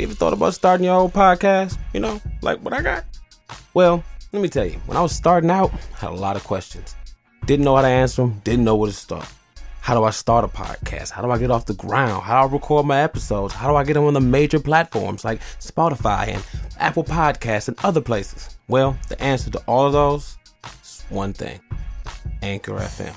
You ever thought about starting your own podcast? You know, like what I got? Well, let me tell you, when I was starting out, I had a lot of questions. Didn't know how to answer them, didn't know where to start. How do I start a podcast? How do I get off the ground? How do I record my episodes? How do I get them on the major platforms like Spotify and Apple Podcasts and other places? Well, the answer to all of those is one thing Anchor FM.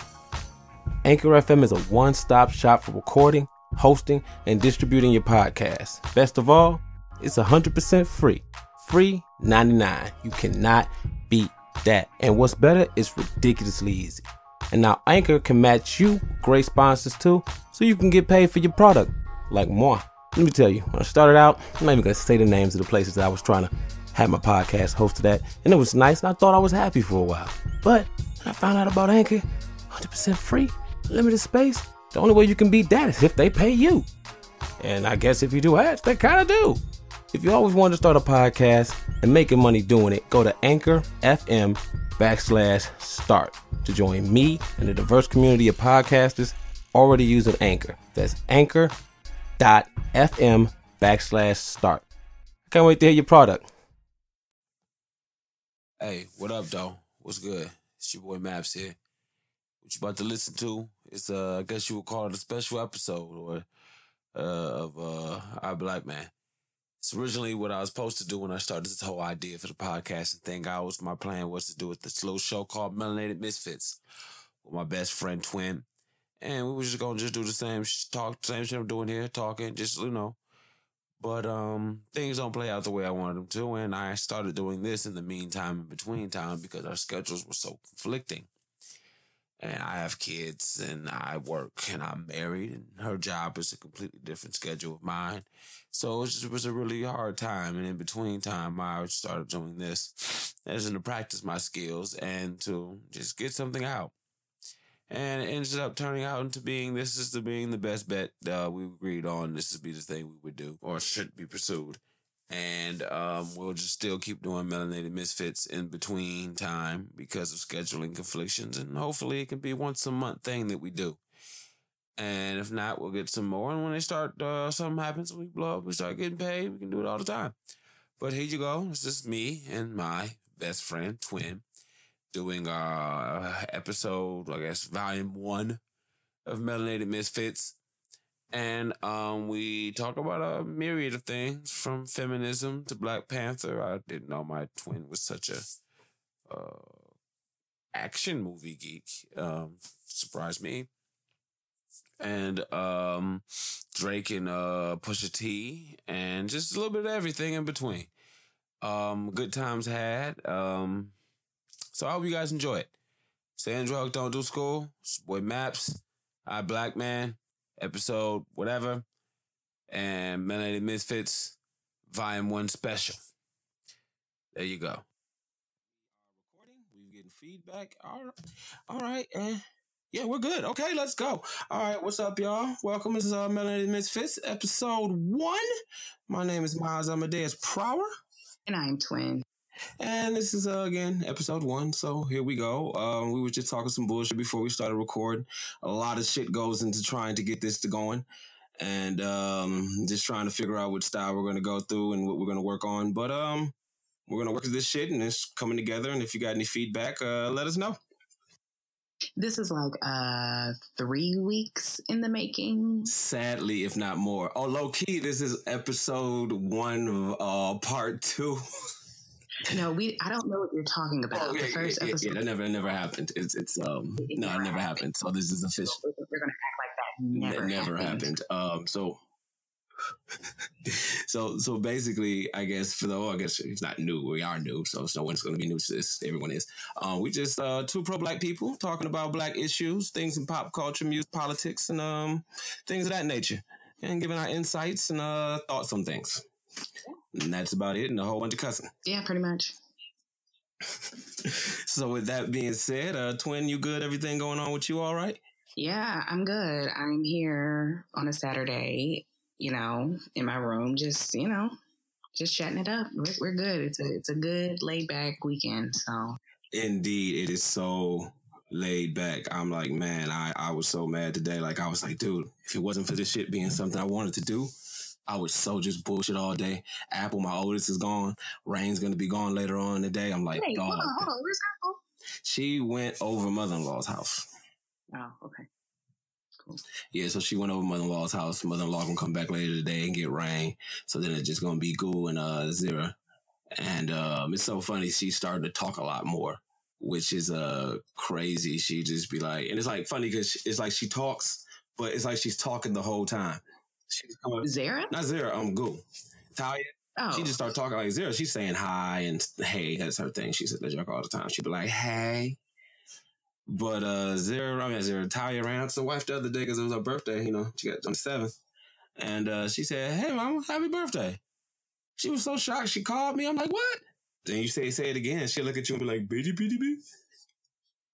Anchor FM is a one stop shop for recording, hosting, and distributing your podcast. Best of all, it's 100% free. Free 99. You cannot beat that. And what's better, it's ridiculously easy. And now Anchor can match you great sponsors too, so you can get paid for your product, like moi. Let me tell you, when I started out, I'm not even gonna say the names of the places that I was trying to have my podcast hosted at, and it was nice, and I thought I was happy for a while. But when I found out about Anchor, 100% free, limited space, the only way you can beat that is if they pay you. And I guess if you do ads, they kind of do. If you always wanted to start a podcast and making money doing it, go to Anchor FM backslash start to join me and the diverse community of podcasters already using Anchor. That's anchor.fm backslash start. Can't wait to hear your product. Hey, what up, though? What's good? It's your boy Maps here. What you about to listen to uh, I guess you would call it a special episode or uh, of uh, Our Black Man. It's originally what I was supposed to do when I started this whole idea for the podcasting thing. I was my plan was to do with this little show called Melanated Misfits with my best friend Twin, and we were just gonna just do the same talk, same shit I'm doing here, talking, just you know. But um, things don't play out the way I wanted them to, and I started doing this in the meantime, in between time, because our schedules were so conflicting. And I have kids, and I work, and I'm married, and her job is a completely different schedule of mine. So it was, just, it was a really hard time. And in between time, I started doing this as in to practice my skills and to just get something out. And it ended up turning out into being this is the being the best bet uh, we agreed on. This would be the thing we would do or should be pursued. And um, we'll just still keep doing melanated misfits in between time because of scheduling conflictions. And hopefully it can be once a month thing that we do. And if not, we'll get some more. And when they start, uh, something happens, we blow up, we start getting paid. We can do it all the time. But here you go. It's just me and my best friend, Twin, doing our episode, I guess, volume one of Melanated Misfits. And um, we talk about a myriad of things from feminism to Black Panther. I didn't know my twin was such a uh, action movie geek. Um, surprised me and um, Drake and uh, Pusha T, and just a little bit of everything in between. Um, good times had. Um, so I hope you guys enjoy it. Saying drug don't do school. It's boy Maps, I Black Man, episode whatever, and Melanated Misfits, Volume One Special. There you go. Recording. we're getting feedback. All right. All right. And yeah, we're good. Okay, let's go. All right, what's up, y'all? Welcome to uh, Melanated Misfits, episode one. My name is Miles Amadeus Prower. And I'm twin. And this is, uh, again, episode one. So here we go. Um, we were just talking some bullshit before we started recording. A lot of shit goes into trying to get this to going. And um, just trying to figure out what style we're going to go through and what we're going to work on. But um, we're going to work this shit and it's coming together. And if you got any feedback, uh, let us know. This is like uh three weeks in the making. Sadly, if not more. Oh, low key, this is episode one of uh part two. No, we. I don't know what you're talking about. Oh, yeah, the first yeah, episode. yeah, that never, never happened. It's, it's, um, It no, it never happened. happened. So this is official. We're gonna act like that Never, never, never happened. Um, so, so, so basically, I guess for the, oh, I guess it's not new. We are new, so no one's going to be new to this. Everyone is. Um, we just uh, two pro-black people talking about black issues, things in pop culture, music, politics, and um, things of that nature, and giving our insights and uh, thoughts on things. And that's about it, and a whole bunch of cussing. Yeah, pretty much. so, with that being said, uh, twin, you good? Everything going on with you? All right? Yeah, I'm good. I'm here on a Saturday. You know, in my room, just you know, just chatting it up. We're, we're good. It's a it's a good laid back weekend. So Indeed, it is so laid back. I'm like, man, I, I was so mad today. Like, I was like, dude, if it wasn't for this shit being something I wanted to do, I was so just bullshit all day. Apple, my oldest, is gone. Rain's gonna be gone later on in the day. I'm like, Wait, hold on, hold on. Where's Apple? She went over mother-in-law's house. Oh, okay. Cool. Yeah, so she went over mother-in-law's house. Mother-in-law gonna come back later today and get rain. So then it's just gonna be Goo and uh Zira. And um it's so funny, she started to talk a lot more, which is uh crazy. She just be like, and it's like funny because it's like she talks, but it's like she's talking the whole time. She's coming, Zara? not Zira, um Goo. Talia, Oh, she just started talking like Zira. She's saying hi and hey, that's her thing. She said that joke all the time. She'd be like, hey. But uh Zira, I mean Zira, Talia ran out to the wife the other day because it was her birthday, you know, she got on the seventh. And uh she said, Hey mama, happy birthday. She was so shocked. She called me. I'm like, what? Then you say say it again. She'll look at you and be like, bitty bitty bitty.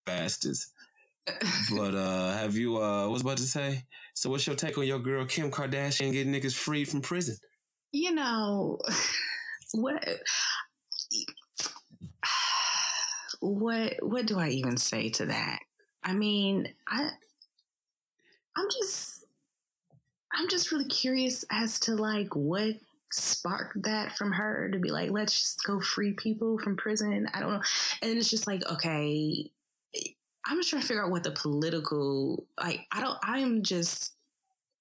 Bastards. But uh have you uh what was about to say? So what's your take on your girl Kim Kardashian getting niggas freed from prison? you know what? What? What do I even say to that? I mean, I, I'm just, I'm just really curious as to like what sparked that from her to be like, let's just go free people from prison. I don't know, and it's just like, okay, I'm just trying to figure out what the political like. I don't. I'm just.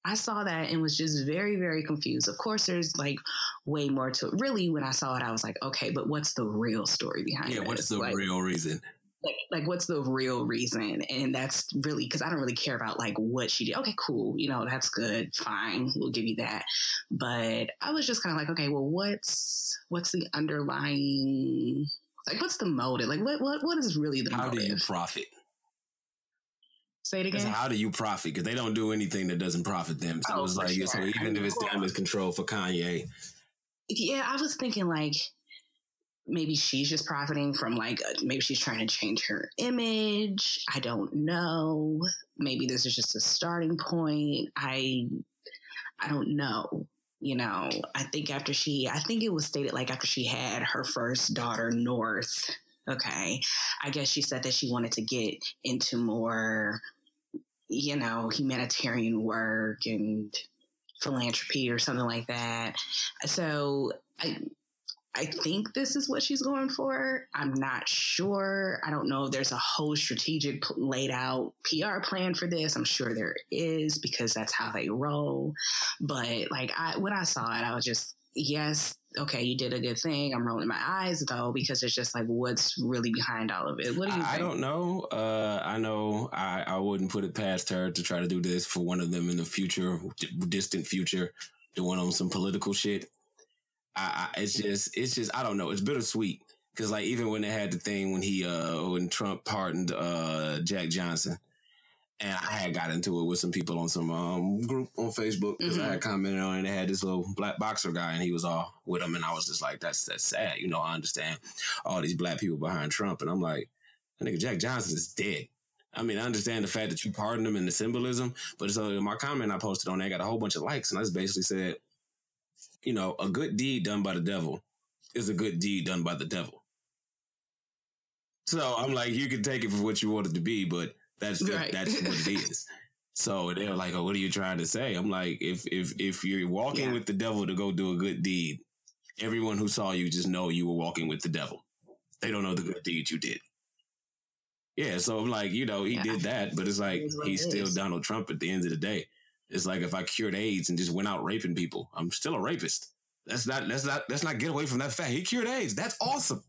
I saw that and was just very, very confused. Of course, there's like way more to it. Really, when I saw it, I was like, okay, but what's the real story behind it? Yeah, this? what's the like, real reason? like, like, what's the real reason? And that's really because I don't really care about like what she did. Okay, cool. You know, that's good. Fine. We'll give you that. But I was just kind of like, okay, well, what's what's the underlying like what's the motive? Like what what what is really the How do you profit? Say it again. how do you profit? Because they don't do anything that doesn't profit them. So Oh, it's like, sure. so even if it's damage control for Kanye, yeah, I was thinking like maybe she's just profiting from like uh, maybe she's trying to change her image. I don't know. Maybe this is just a starting point. I I don't know. You know, I think after she I think it was stated like after she had her first daughter North, okay. I guess she said that she wanted to get into more you know, humanitarian work and philanthropy or something like that. So I I think this is what she's going for. I'm not sure. I don't know if there's a whole strategic laid out PR plan for this. I'm sure there is because that's how they roll. But like I when I saw it, I was just yes, okay, you did a good thing. I'm rolling my eyes though because it's just like what's really behind all of it. What do you I, I think? don't know. Uh, I know I, I wouldn't put it past her to try to do this for one of them in the future, distant future, doing on some political shit. I, I it's just it's just I don't know. It's bittersweet because like even when they had the thing when he uh when Trump pardoned uh Jack Johnson. And I had got into it with some people on some um, group on Facebook because I had commented on it. And they had this little black boxer guy, and he was all with him. And I was just like, "That's that's sad." You know, I understand all these black people behind Trump, and I'm like, "That nigga Jack Johnson is dead." I mean, I understand the fact that you pardoned him and the symbolism, but so in my comment I posted on there got a whole bunch of likes, and I just basically said, you know, a good deed done by the devil is a good deed done by the devil. So I'm like, you can take it for what you want it to be, but that's just, Right. that's what it is. So they're like, "Oh, what are you trying to say?" I'm like, "If if if you're walking Yeah. with the devil to go do a good deed, everyone who saw you just know you were walking with the devil. They don't know the good deed you did." Yeah, so I'm like, you know, he Yeah. did that, but it's like It he's it still. Donald Trump at the end of the day. It's like if I cured AIDS and just went out raping people, I'm still a rapist. That's not that's not let's not get away from that fact. He cured AIDS. That's awesome.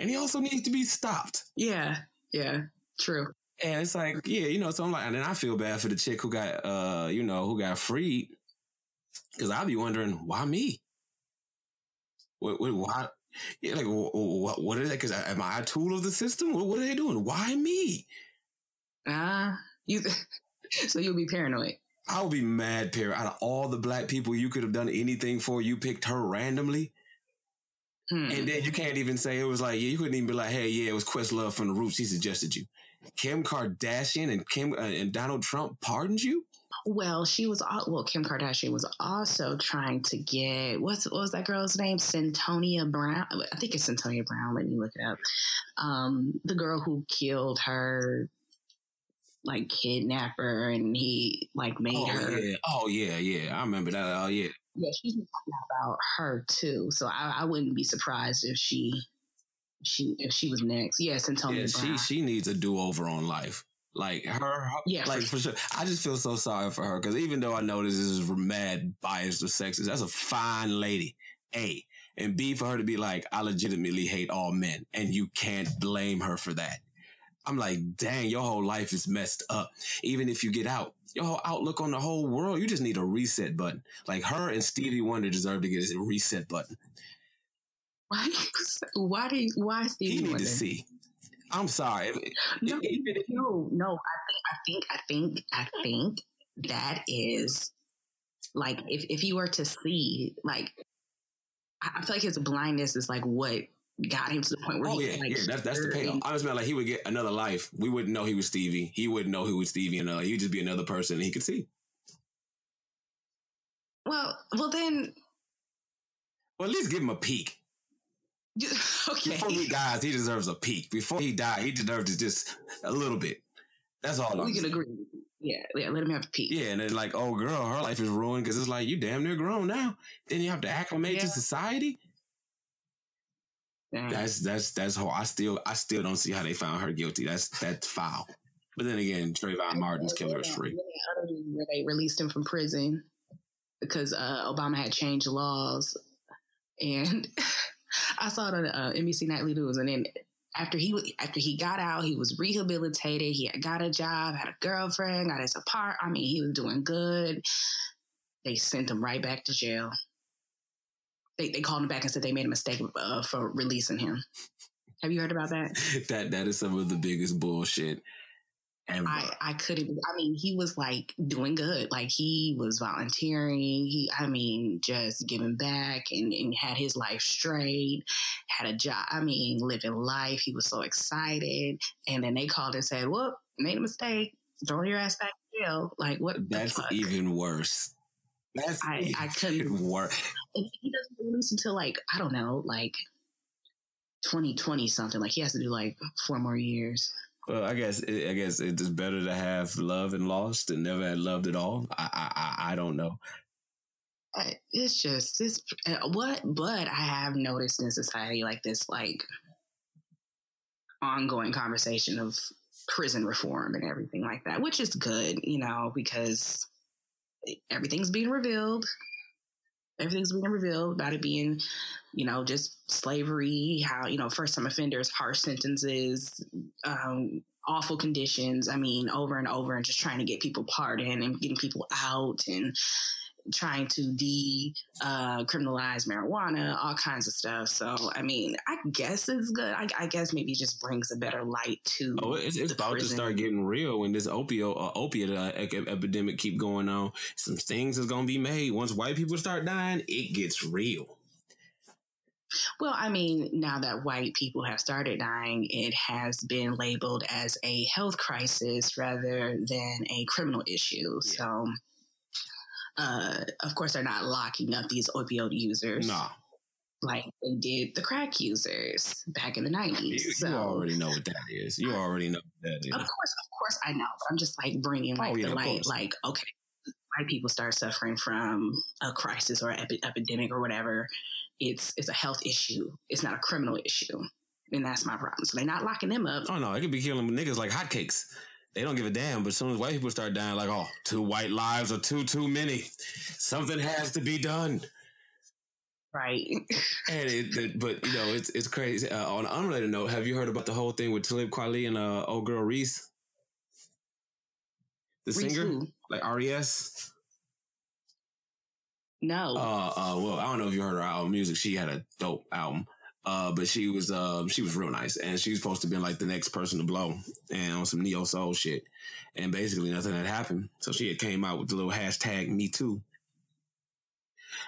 And he also needs to be stopped. Yeah. Yeah. True. And it's like, yeah, you know, so I'm like, and then I feel bad for the chick who got, uh, you know, who got freed. Cause I'll be wondering, why me? What, what, why? Yeah, like, wh- wh- what, what are they? Cause am I a tool of the system? What, what are they doing? Why me? Ah, you. so you'll be paranoid. I would be mad, Perry. Out of all the black people you could have done anything for, you picked her randomly. Hmm. And then you can't even say it was like, yeah, you couldn't even be like, hey, yeah, it was Questlove from the Roots. He suggested you. Kim Kardashian and Kim uh, and Donald Trump pardoned you? Well, she was al- well. Kim Kardashian was also trying to get what's what was that girl's name? Centonia Brown. I think it's Centonia Brown. Let me look it up. Um, the girl who killed her, like kidnapper, and he like made Oh her. yeah, oh yeah, yeah. I remember that. Oh yeah, Yeah, she's talking about her too. So I, I wouldn't be surprised if she she if she was next. Yes, Antonio Yeah, Brown. she she needs a do over on life. Like her, Yeah, like for for sure. I just feel so sorry for her because even though I know this is mad biased or sexist, that's a fine lady. A and B for her to be like, I legitimately hate all men, and you can't blame her for that. I'm like, dang, your whole life is messed up. Even if you get out, your whole outlook on the whole world, you just need a reset button. Like her and Stevie Wonder deserve to get a reset button. Why? Why do you, why He Stevie need to see. I'm sorry. No, no, no. I think, I think, I think, I think that is like if if you were to see, like, I feel like his blindness is like what got him to the point where Oh he yeah, like, yeah. That's that's the payoff. I just meant like he would get another life. We wouldn't know he was Stevie. He wouldn't know who was Stevie, and uh, he'd just be another person. And he could see. Well, well then, Well, at least give him a peek. okay. Before he dies, he deserves a peek. Before he died, he deserves just a little bit. That's all. I'm we can saying. agree. Yeah, yeah. Let him have a peek. Yeah, and then like, oh girl, her life is ruined because it's like you damn near grown now. Then you have to acclimate to society. Dang. That's that's that's how I still I still don't see how they found her guilty. That's that's foul. But then again, Trayvon Martin's killer is free. Where they released him from prison because uh, Obama had changed laws, and I saw it on uh, NBC Nightly News. And then after he after he got out, he was rehabilitated. He had got a job, had a girlfriend, got his apart. I mean, he was doing good. They sent him right back to jail. They they called him back and said they made a mistake uh, for releasing him. Have you heard about that? that that is some of the biggest bullshit I, I couldn't. I mean, he was like doing good. Like he was volunteering. He, I mean, just giving back and, and had his life straight. Had a job. I mean, living life. He was so excited. And then they called and said, "Whoop, made a mistake. Throw your ass back to jail." Like what? That's even worse. That's I- I couldn't- work. He doesn't release until like I don't know, like twenty twenty something. Like he has to do like four more years. Well, I guess I guess it's better to have love and lost than never had loved at all. I I I, don't know. I- it's just this uh, what but i have noticed in society like this like ongoing conversation of prison reform and everything like that which is good you know because everything's being revealed everything's being revealed about it being you know just slavery how you know first time offenders harsh sentences um awful conditions. I mean over and over and just trying to get people pardoned and getting people out and trying to de uh, criminalize marijuana, all kinds of stuff. So, I mean, I guess it's good. I, I guess maybe it just brings a better light to. Oh, it's, it's about prison. to start getting real when this opioid uh, opiate uh, epidemic keep going on. Some things is gonna be made once white people start dying. It gets real. Well, I mean, now that white people have started dying, it has been labeled as a health crisis rather than a criminal issue. So, uh, of course, they're not locking up these opioid users Nah, like they did the crack users back in the 90s. you so, already know what that is. You already know what that is. Of course, of course, I know. But I'm just like bringing like Oh, yeah, the light, like okay, white people start suffering from a crisis or epi- epidemic or whatever. It's it's a health issue. It's not a criminal issue, and that's my problem. So they're not locking them up. Oh no, it could be killing niggas like hotcakes. They don't give a damn. But as soon as white people start dying, like, oh, two white lives are too too many. Something has to be done. Right? And it, it- but you know, it's it's crazy. Uh, on an unrelated note, have you heard about the whole thing with Talib Kweli and uh, old girl Res, the Res singer, who? like R.E.S. No. Uh, uh, well, I don't know if you heard her album music. She had a dope album. Uh, but she was uh, she was real nice, and she was supposed to be like the next person to blow, and on some neo soul shit, and basically nothing had happened. So she had came out with the little hashtag Me Too,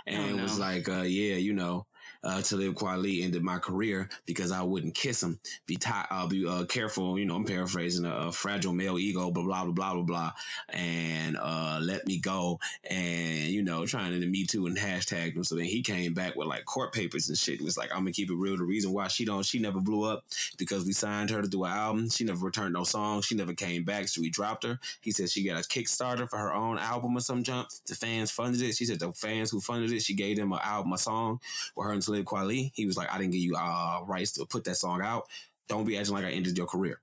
and Oh, no. was like, uh, yeah, you know, uh, Talib Kweli ended my career because I wouldn't kiss him. Be I'll be uh, careful. You know, I'm paraphrasing a, a, fragile male ego, blah blah blah blah blah blah, and uh, let me go. And you know, trying to me too and hashtag him. So then he came back with like court papers and shit. It was like I'm gonna keep it real. The reason why she don't she never blew up because we signed her to do an album. She never returned no songs. She never came back, so we dropped her. He said she got a Kickstarter for her own album or some jump. The fans funded it. She said the fans who funded it, she gave them an album, a song with her and Talib Kweli. He was like, I didn't give you uh, rights to put that song out. Don't be acting like I ended your career.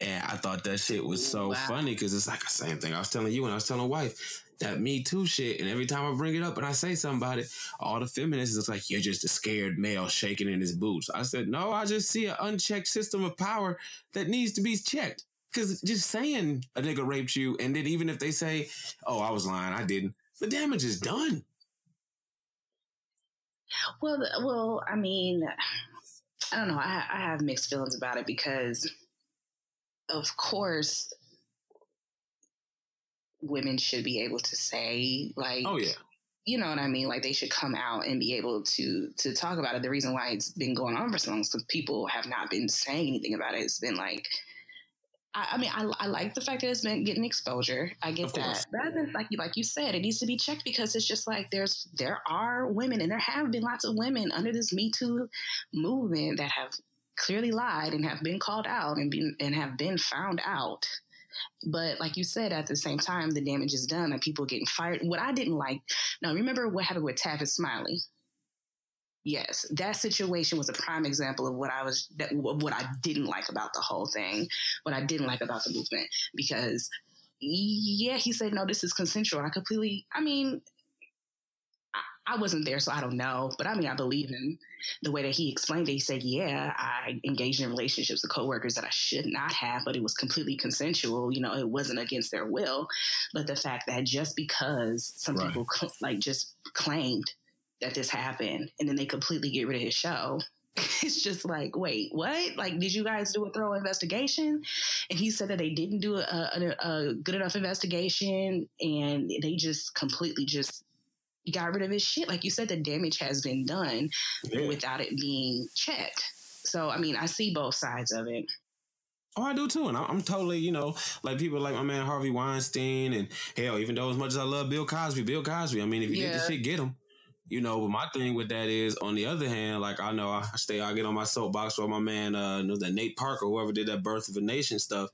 And I thought that shit was so wow. funny because it's like the same thing I was telling you and I was telling wife that Me Too shit. And every time I bring it up and I say something about it, all the feminists is like, you're just a scared male shaking in his boots. I said, no, I just see an unchecked system of power that needs to be checked. Because just saying a nigga raped you, and then even if they say, oh, I was lying, I didn't, the damage is done. Well, well, I mean, I don't know. I, I have mixed feelings about it because, of course, women should be able to say like, oh yeah, you know what I mean? Like they should come out and be able to to talk about it. The reason why it's been going on for so long is because people have not been saying anything about it. It's been like I, I mean, I, I, like the fact that it's been getting exposure. I get that. But like you like you said, it needs to be checked because it's just like there's there are women and there have been lots of women under this Me Too movement that have clearly lied and have been called out and been and have been found out. But like you said, at the same time, the damage is done and people getting fired. What I didn't like, now remember what happened with Tavis Smiley? Yes, that situation was a prime example of what I was that what I didn't like about the whole thing, what I didn't like about the movement because yeah, he said no, this is consensual. I completely, I mean, I, wasn't there, so I don't know, but I mean, I believe in the way that he explained it. He said, yeah, I engaged in relationships with coworkers that I should not have, but it was completely consensual. You know, it wasn't against their will, but the fact that just because some right. people like just claimed that this happened and then they completely get rid of his show it's just like wait what like did you guys do a thorough investigation and he said that they didn't do a, a, a good enough investigation and they just completely just got rid of his shit like you said the damage has been done yeah. without it being checked so i mean i see both sides of it Oh, I do too, and I'm totally, you know, like people like my man Harvey Weinstein, and hell, even though as much as I love Bill Cosby, Bill Cosby. I mean, if you yeah. get the shit, get him. You know, but my thing with that is, on the other hand, like I know I stay, I get on my soapbox with my man, uh, knows that Nate Parker, whoever did that Birth of a Nation stuff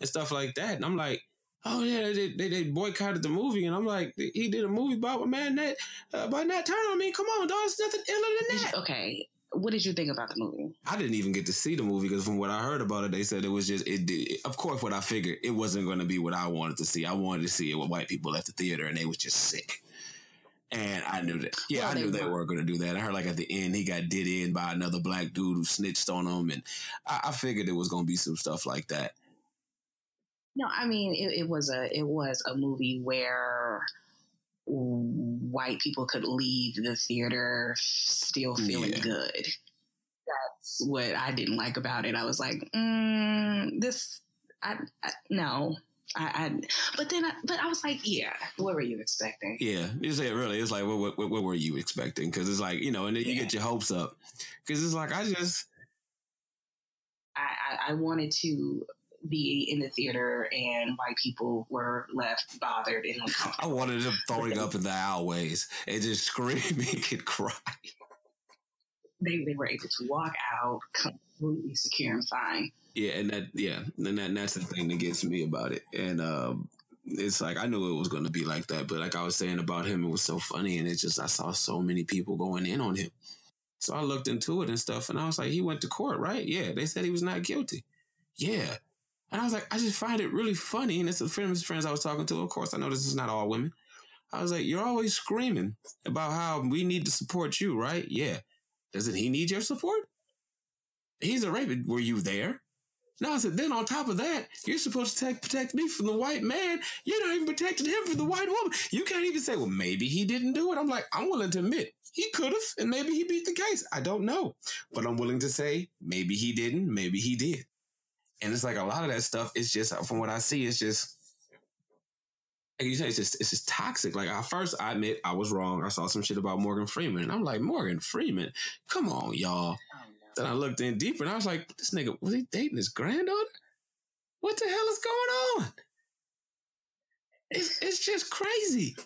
and stuff like that, and I'm like, oh yeah, they, they, they boycotted the movie, and I'm like, he did a movie about my man Nat, uh, by Nat Turner. I mean, come on, dog, it's nothing iller than that. Okay, what did you think about the movie? I didn't even get to see the movie because from what I heard about it, they said it was just it. Did, of course, what I figured it wasn't going to be what I wanted to see. I wanted to see it with white people at the theater and they was just sick. And I knew that. Yeah, well, I knew they, they were going to do that. I heard like at the end he got did in by another black dude who snitched on him, and I, I figured it was going to be some stuff like that. No, I mean it, it, was a it was a movie where white people could leave the theater still feeling yeah. good. That's what I didn't like about it. I was like, mm, this, I, I no, I, I, but then, I, but I was like, yeah, what were you expecting? Yeah, you say it really. It's like, what, what, what were you expecting? Because it's like, you know, and then you yeah. get your hopes up. Because it's like, I just, I, I, wanted to be in the theater and white people were left bothered and I wanted them throwing up in the alleyways and just screaming and crying. They, they were able to walk out completely secure and fine. Yeah, and that yeah, and, that, and that's the thing that gets me about it. And um, it's like I knew it was going to be like that, but like I was saying about him, it was so funny, and it's just I saw so many people going in on him. So I looked into it and stuff, and I was like, he went to court, right? Yeah, they said he was not guilty. Yeah, and I was like, I just find it really funny, and it's the friends friends I was talking to. Of course, I know this is not all women. I was like, you're always screaming about how we need to support you, right? Yeah. Doesn't he need your support? He's a rapist. Were you there? No, I said, then on top of that, you're supposed to protect me from the white man. You're not even protecting him from the white woman. You can't even say, well, maybe he didn't do it. I'm like, I'm willing to admit he could have, and maybe he beat the case. I don't know. But I'm willing to say maybe he didn't, maybe he did. And it's like a lot of that stuff is just, from what I see, it's just, like you say, it's just it's just toxic. Like at first, I admit I was wrong. I saw some shit about Morgan Freeman, and I'm like, Morgan Freeman, come on, y'all. Then I looked in deeper, and I was like, this nigga was he dating his granddaughter? What the hell is going on? It's it's just crazy.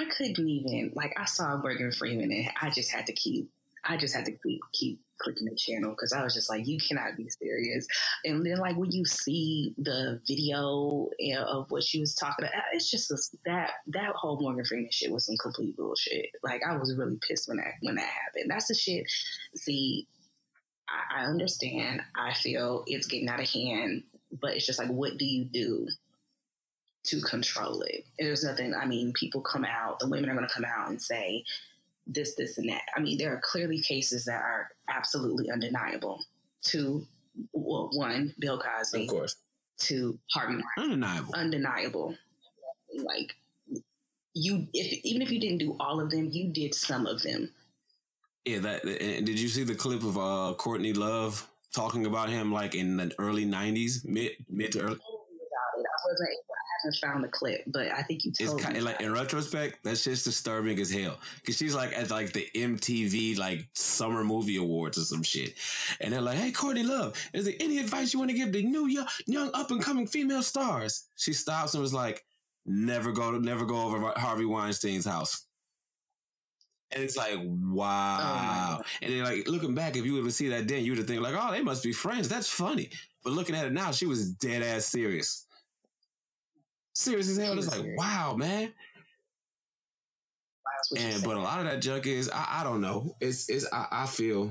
I couldn't even like I saw Morgan Freeman and I just had to keep I just had to keep keep clicking the channel because I was just like, you cannot be serious. And then like when you see the video eh, of what she was talking about, it's just this, that that whole Morgan Freeman shit was some complete bullshit. Like I was really pissed when that when that happened. That's the shit. See, I, I understand. I feel it's getting out of hand, but it's just like, what do you do? To control it. There's nothing, I mean, people come out, the women are going to come out and say, this, this, and that. I mean, there are clearly cases that are absolutely undeniable. To well, one, Bill Cosby. Of course. To Harvey Undeniable. Undeniable. Like you, if even if you didn't do all of them, you did some of them. Yeah, that. And did you see the clip of uh, Courtney Love talking about him like in the early '90s, mid mid to early? I wasn't haven't found the clip, but I think you told it's kind of like in retrospect, that's just disturbing as hell. Cause she's like at like the MTV like summer movie awards or some shit, and they're like, "Hey, Courtney Love, is there any advice you want to give the new young, young up and coming female stars?" She stops and was like, "Never go, never go over Harvey Weinstein's house." And it's like, oh wow. Oh and then like looking back, if you would have seen that then, you would have think like, oh, they must be friends. That's funny. But looking at it now, she was dead ass serious serious as hell. It's like, wow, man. And but a lot of that junk is I, I don't know. It's it's I, I feel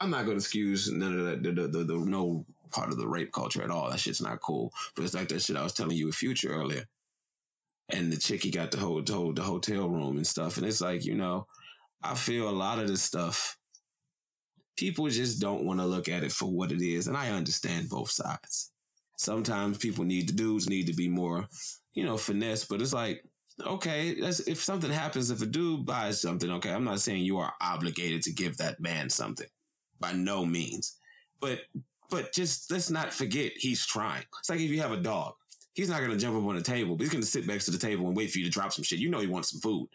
I'm not going to excuse none of that the, the, the, the, no part of the rape culture at all. That shit's not cool. But it's like that shit I was telling you with Future earlier, and the chick he got the whole, the, the hotel room and stuff. And it's like you know, I feel a lot of this stuff. People just don't want to look at it for what it is, and I understand both sides sometimes people need the dudes need to be more, you know, finesse. But it's like, okay, if something happens, if a dude buys something, okay, I'm not saying you are obligated to give that man something, by no means. But but just let's not forget he's trying. It's like if you have a dog, he's not gonna jump up on the table, but he's gonna sit next to the table and wait for you to drop some shit. You know he wants some food.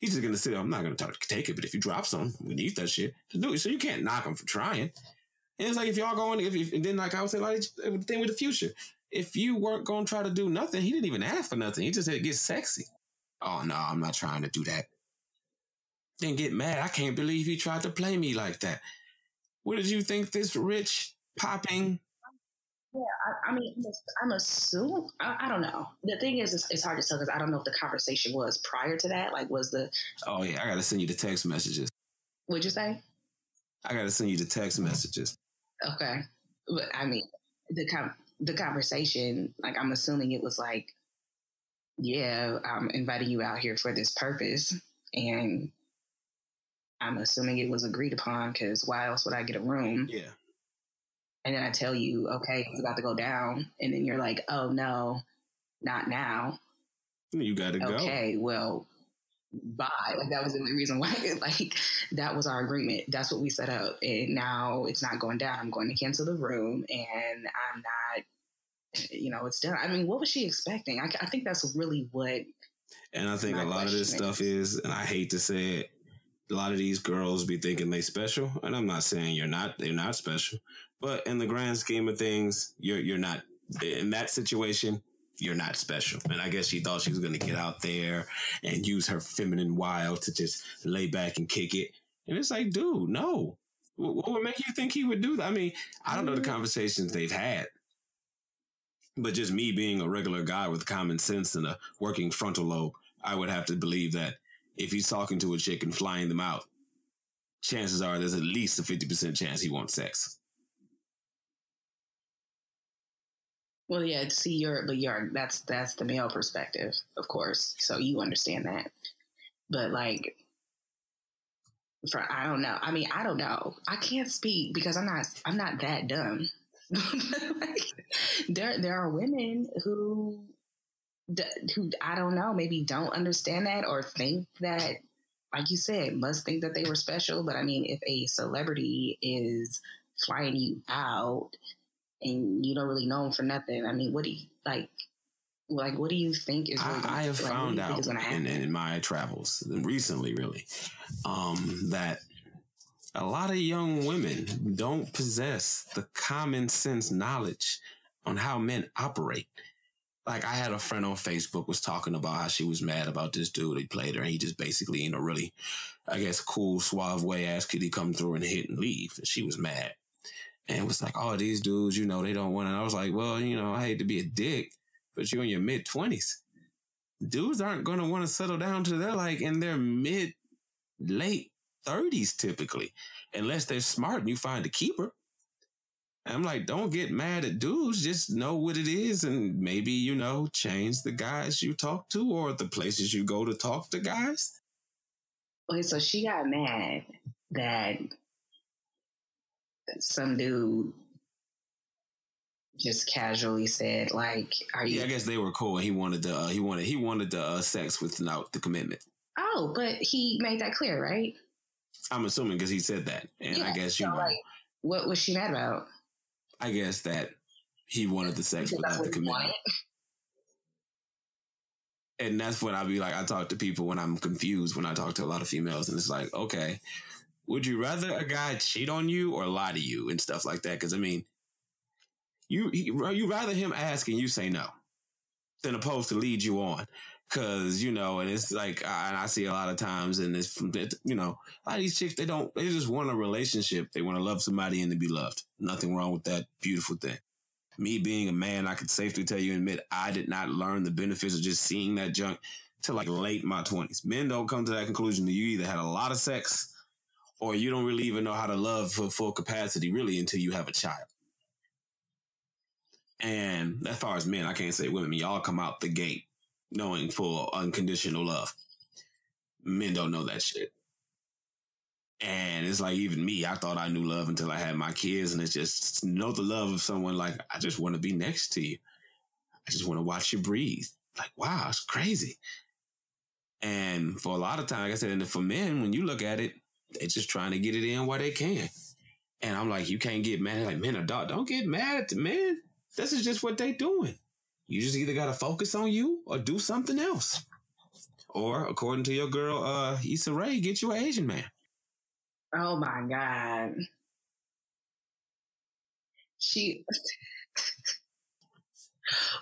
He's just gonna sit. I'm not gonna take it, but if you drop some, gonna eat that shit. to Do it. So you can't knock him for trying. And it's like if y'all going, if, if and then like I would say, like the thing with the future, if you weren't gonna try to do nothing, he didn't even ask for nothing. He just said get sexy. Oh no, I'm not trying to do that. Then get mad. I can't believe he tried to play me like that. What did you think this rich popping? Yeah, I, I mean, I'm assuming. I, I, don't know. The thing is, it's, it's hard to tell because I don't know if the conversation was prior to that. Like, was the? Oh yeah, I gotta send you the text messages. What'd you say? I gotta send you the text messages. Okay, but I mean the com- the conversation. Like I'm assuming it was like, yeah, I'm inviting you out here for this purpose, and I'm assuming it was agreed upon because why else would I get a room? Yeah. And then I tell you, okay, it's about to go down, and then you're like, oh no, not now. You got to go. Okay, well, bye. Like that was the only reason why. Like that was our agreement. That's what we set up. And now it's not going down. I'm going to cancel the room, and I'm not. You know, it's done. I mean, what was she expecting? I, I think that's really what. And I think a lot of this is. stuff is, and I hate to say it, a lot of these girls be thinking they special, and I'm not saying you're not. They're not special, but in the grand scheme of things, you're you're not. In that situation, you're not special. And I guess she thought she was going to get out there and use her feminine wild to just lay back and kick it. And it's like, dude, no. What would make you think he would do that? I mean, I don't know the mm. conversations they've had, but just me being a regular guy with common sense and a working frontal lobe, I would have to believe that if he's talking to a chick and flying them out, chances are there's at least a 50% chance he wants sex. Well, yeah, see, you're, but you're, that's, that's the male perspective, of course. So you understand that. But like, for, I don't know. I mean, I don't know. I can't speak because I'm not, I'm not that dumb. like, there, there are women who, who, I don't know, maybe don't understand that or think that, like you said, must think that they were special. But I mean, if a celebrity is flying you out and you don't really know him for nothing. I mean, what do you like? Like, what do you think is? Really I, I have like, found out in, in my travels recently, really, um, that a lot of young women don't possess the common sense knowledge on how men operate. Like I had a friend on Facebook was talking about how she was mad about this dude he played her and he just basically, you know, really, I guess, cool, suave way asked could he come through and hit and leave. And she was mad. And it was like, oh, these dudes, you know, they don't want it. I was like, well, you know, I hate to be a dick, but you're in your mid twenties. Dudes aren't gonna want to settle down to they're like in their mid late 30s typically, unless they're smart and you find a keeper. I'm like, don't get mad at dudes. Just know what it is and maybe, you know, change the guys you talk to or the places you go to talk to guys. Okay, so she got mad that some dude just casually said, like, "Are you?" Yeah, I guess they were cool. And he wanted the uh, he wanted he wanted the uh, sex without the commitment. Oh, but he made that clear, right? I'm assuming because he said that, and yeah, I guess you so know. Like, what was she mad about? I guess that he wanted the sex without the commitment. And that's when I be like, I talk to people when I'm confused when I talk to a lot of females, and it's like, okay, would you rather a guy cheat on you or lie to you and stuff like that? Because I mean, you you rather him ask and you say no than opposed to lead you on. Cause you know, and it's like, I, and I see a lot of times, and it's you know, a lot of these chicks they don't, they just want a relationship. They want to love somebody and to be loved. Nothing wrong with that beautiful thing. Me being a man, I could safely tell you and admit I did not learn the benefits of just seeing that junk till like late my twenties. Men don't come to that conclusion that you either had a lot of sex or you don't really even know how to love for full capacity really until you have a child. And as far as men, I can't say women. Y'all come out the gate knowing full unconditional love. Men don't know that shit. And it's like even me, I thought I knew love until I had my kids, and it's just know the love of someone like I just want to be next to you. I just want to watch you breathe. Like, wow, it's crazy. And for a lot of time, like I said, and for men, when you look at it, they're just trying to get it in while they can. And I'm like, you can't get mad. Like, men, dog, don't get mad at the men. This is just what they doing. You just either got to focus on you or do something else. Or, according to your girl, uh, Issa Rae, get you an Asian man. Oh my God. She.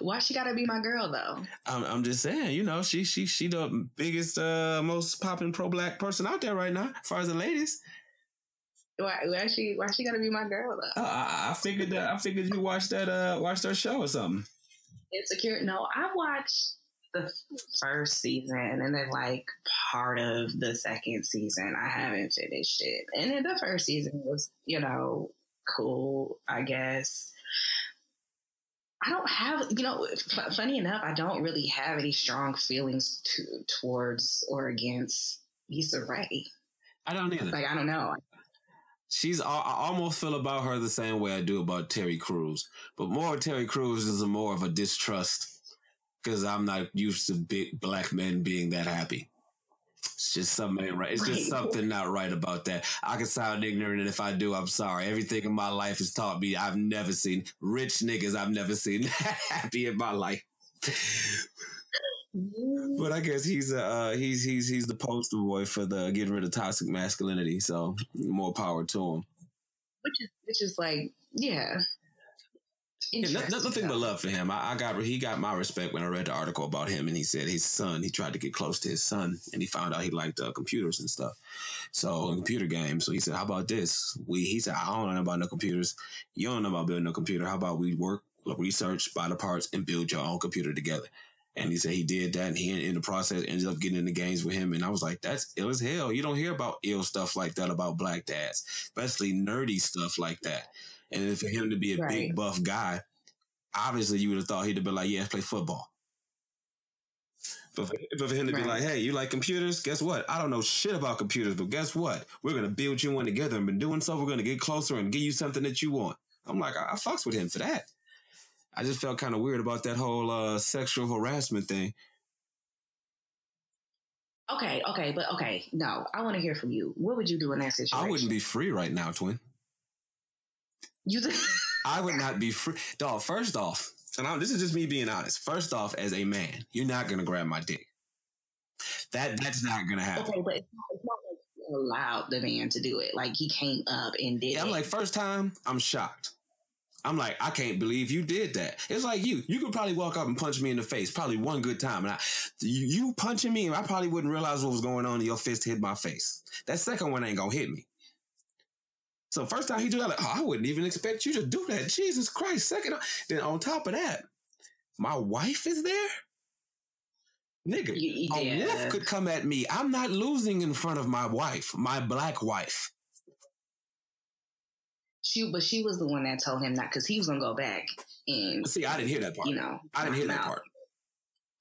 Why she gotta be my girl though? I'm, I'm just saying, you know, she she she the biggest, uh, most popping pro black person out there right now, as far as the ladies. Why, why she why she gotta be my girl though? Uh, I, I figured that I figured you watched that uh watched her show or something. Insecure. No, I watched the first season and then like part of the second season. I haven't finished it. And then the first season was, you know, cool, I guess. I don't have, you know, f- funny enough, I don't really have any strong feelings to, towards or against Issa Rae. I don't either. Like, I don't know. She's, I almost feel about her the same way I do about Terry Crews, but more Terry Crews is a more of a distrust because I'm not used to big black men being that happy. It's just something right. It's just something not right about that. I can sound ignorant, and if I do, I'm sorry. Everything in my life has taught me I've never seen rich niggas. I've never seen happy in my life. but I guess he's a uh, he's he's he's the poster boy for the getting rid of toxic masculinity. So more power to him. Which is which is like yeah, yeah, nothing but love for him. I, I, got he got my respect when I read the article about him, and he said his son. He tried to get close to his son, and he found out he liked uh, computers and stuff. So computer games. So he said, "How about this? We." He said, "I don't know about no computers. You don't know about building a computer. How about we work, research, buy the parts, and build your own computer together?" And he said he did that, and he in the process ended up getting in the games with him. And I was like, "That's ill as hell. You don't hear about ill stuff like that about black dads, especially nerdy stuff like that." And for him to be a right. big buff guy, obviously you would have thought he'd have been like, yeah, play football. But for, but for him to right. be like, hey, you like computers? Guess what? I don't know shit about computers, but guess what? We're gonna build you one together and been doing so. We're gonna get closer and give you something that you want. I'm like, I, I fucks with him for that. I just felt kind of weird about that whole uh, sexual harassment thing. Okay, okay, but okay, no, I want to hear from you. What would you do in that situation? I wouldn't be free right now, twin. You. I would not be free. Dog, first off, and I'm, this is just me being honest. First off, as a man, you're not gonna grab my dick. That that's not gonna happen. Okay, but it's not, it's not like you allowed the man to do it. Like he came up and did. Yeah, I'm like, first time, I'm shocked. I'm like, I can't believe you did that. It's like you. You could probably walk up and punch me in the face, probably one good time. And I, you, you punching me, I probably wouldn't realize what was going on and your fist hit my face. That second one ain't gonna hit me. So first time he do that, like, oh, I wouldn't even expect you to do that. Jesus Christ. Second, then on top of that, my wife is there? Nigga, Y- a yeah. wolf could come at me. I'm not losing in front of my wife, my black wife. She, but she was the one that told him that because he was gonna go back and See, I didn't hear that part. you know. I didn't hear that out. part.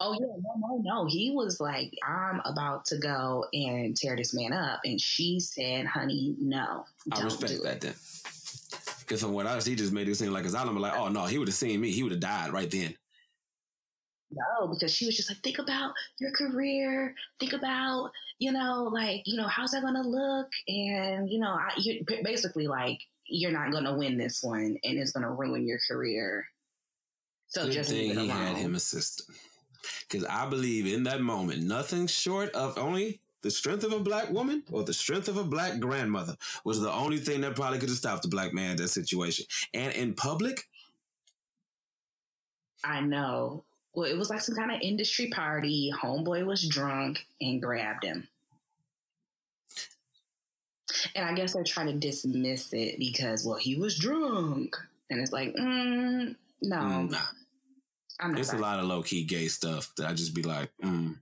Oh yeah, no, no, no. He was like, I'm about to go and tear this man up, and she said, "Honey, no, I respect do that it." then. Because from what I see, he just made it seem like his island. Like, oh no, he would have seen me. He would have died right then. No, because she was just like, think about your career. Think about, you know, like, you know, how's that going to look? And, you know, I, you basically like, you're not going to win this one and it's going to ruin your career. So Good just thing he had him assistant. Because I believe in that moment, nothing short of only the strength of a black woman or the strength of a black grandmother was the only thing that probably could have stopped the black man in that situation. And in public, I know. Well, it was like some kind of industry party. Homeboy was drunk and grabbed him. And I guess they're trying to dismiss it because, well, he was drunk. And it's like, mm, no, mm, nah, I'm not. it's a lot of low key gay stuff that I just be like, mm,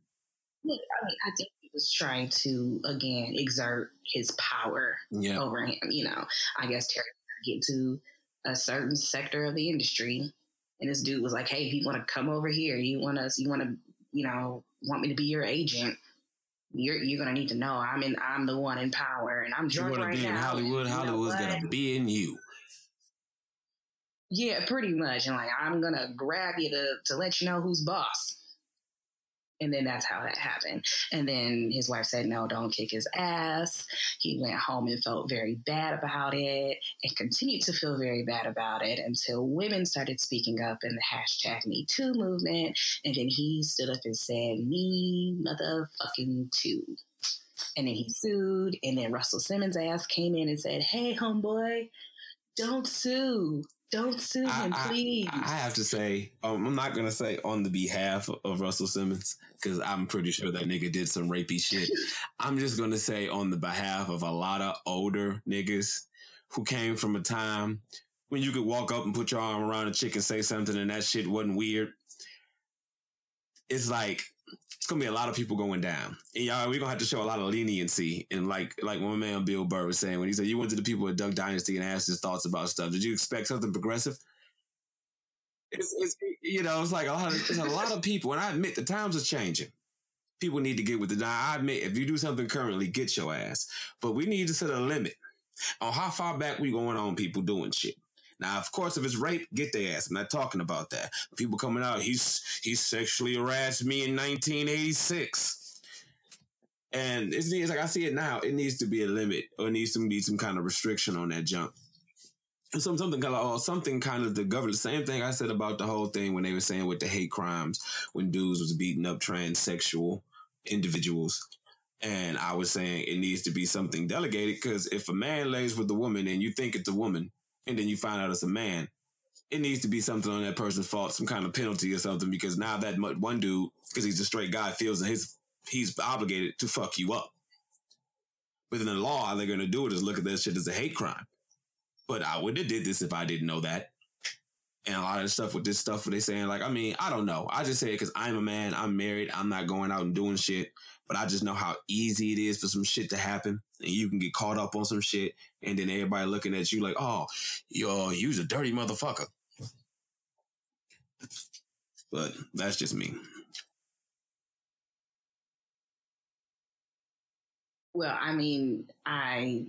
Look, I mean, I think he was trying to again exert his power yeah. over him. You know, I guess Terry get to a certain sector of the industry, and this dude was like, "Hey, if you want to come over here, you want us, you want to, you know, want me to be your agent." You're you're gonna need to know I'm in I'm the one in power and I'm You drunk to right be in now. Hollywood? You know Hollywood's gonna be in you. Yeah, pretty much. And like, I'm gonna grab you to to let you know who's boss. And then that's how that happened. And then his wife said, no, don't kick his ass. He went home and felt very bad about it and continued to feel very bad about it until women started speaking up in the hashtag Me Too movement. And then he stood up and said, Me motherfucking too. And then he sued. And then Russell Simmons' ass came in and said, Hey, homeboy, don't sue. Don't sue I- him, please. I have to say, um, I'm not gonna say on the behalf of Russell Simmons because I'm pretty sure that nigga did some rapey shit. I'm just gonna say on the behalf of a lot of older niggas who came from a time when you could walk up and put your arm around a chick and say something and that shit wasn't weird. It's like gonna be a lot of people going down, and y'all we're gonna have to show a lot of leniency. And like like one man Bill Burr was saying when he said you went to the people at Duck Dynasty and asked his thoughts about stuff. Did you expect something progressive? It's, it's you know it's like a lot of it's a lot of people, and I admit the times are changing. People need to get with the. I admit if you do something currently, get your ass. But we need to set a limit on how far back we going on people doing shit. Now, of course, if it's rape, get their ass. I'm not talking about that. People coming out, he's he sexually harassed me in 1986. And it's, it's like I see it now. It needs to be a limit, or it needs to be some kind of restriction on that jump. And some something kind of or something kind of the government. Same thing I said about the whole thing when they were saying with the hate crimes when dudes was beating up transsexual individuals. And I was saying it needs to be something delegated because if a man lays with a woman and you think it's a woman, and then you find out it's a man, it needs to be something on that person's fault, some kind of penalty or something. Because now that one dude, because he's a straight guy, feels that his he's obligated to fuck you up. But in the law, all they're going to do it is look at that shit as a hate crime. But I wouldn't have did this if I didn't know that. And a lot of the stuff with this stuff, where they saying like, I mean, I don't know. I just say it because I'm a man, I'm married, I'm not going out and doing shit. But I just know how easy it is for some shit to happen, and you can get caught up on some shit, and then everybody looking at you like, "Oh, yo, you's a dirty motherfucker." But that's just me. Well, I mean, I,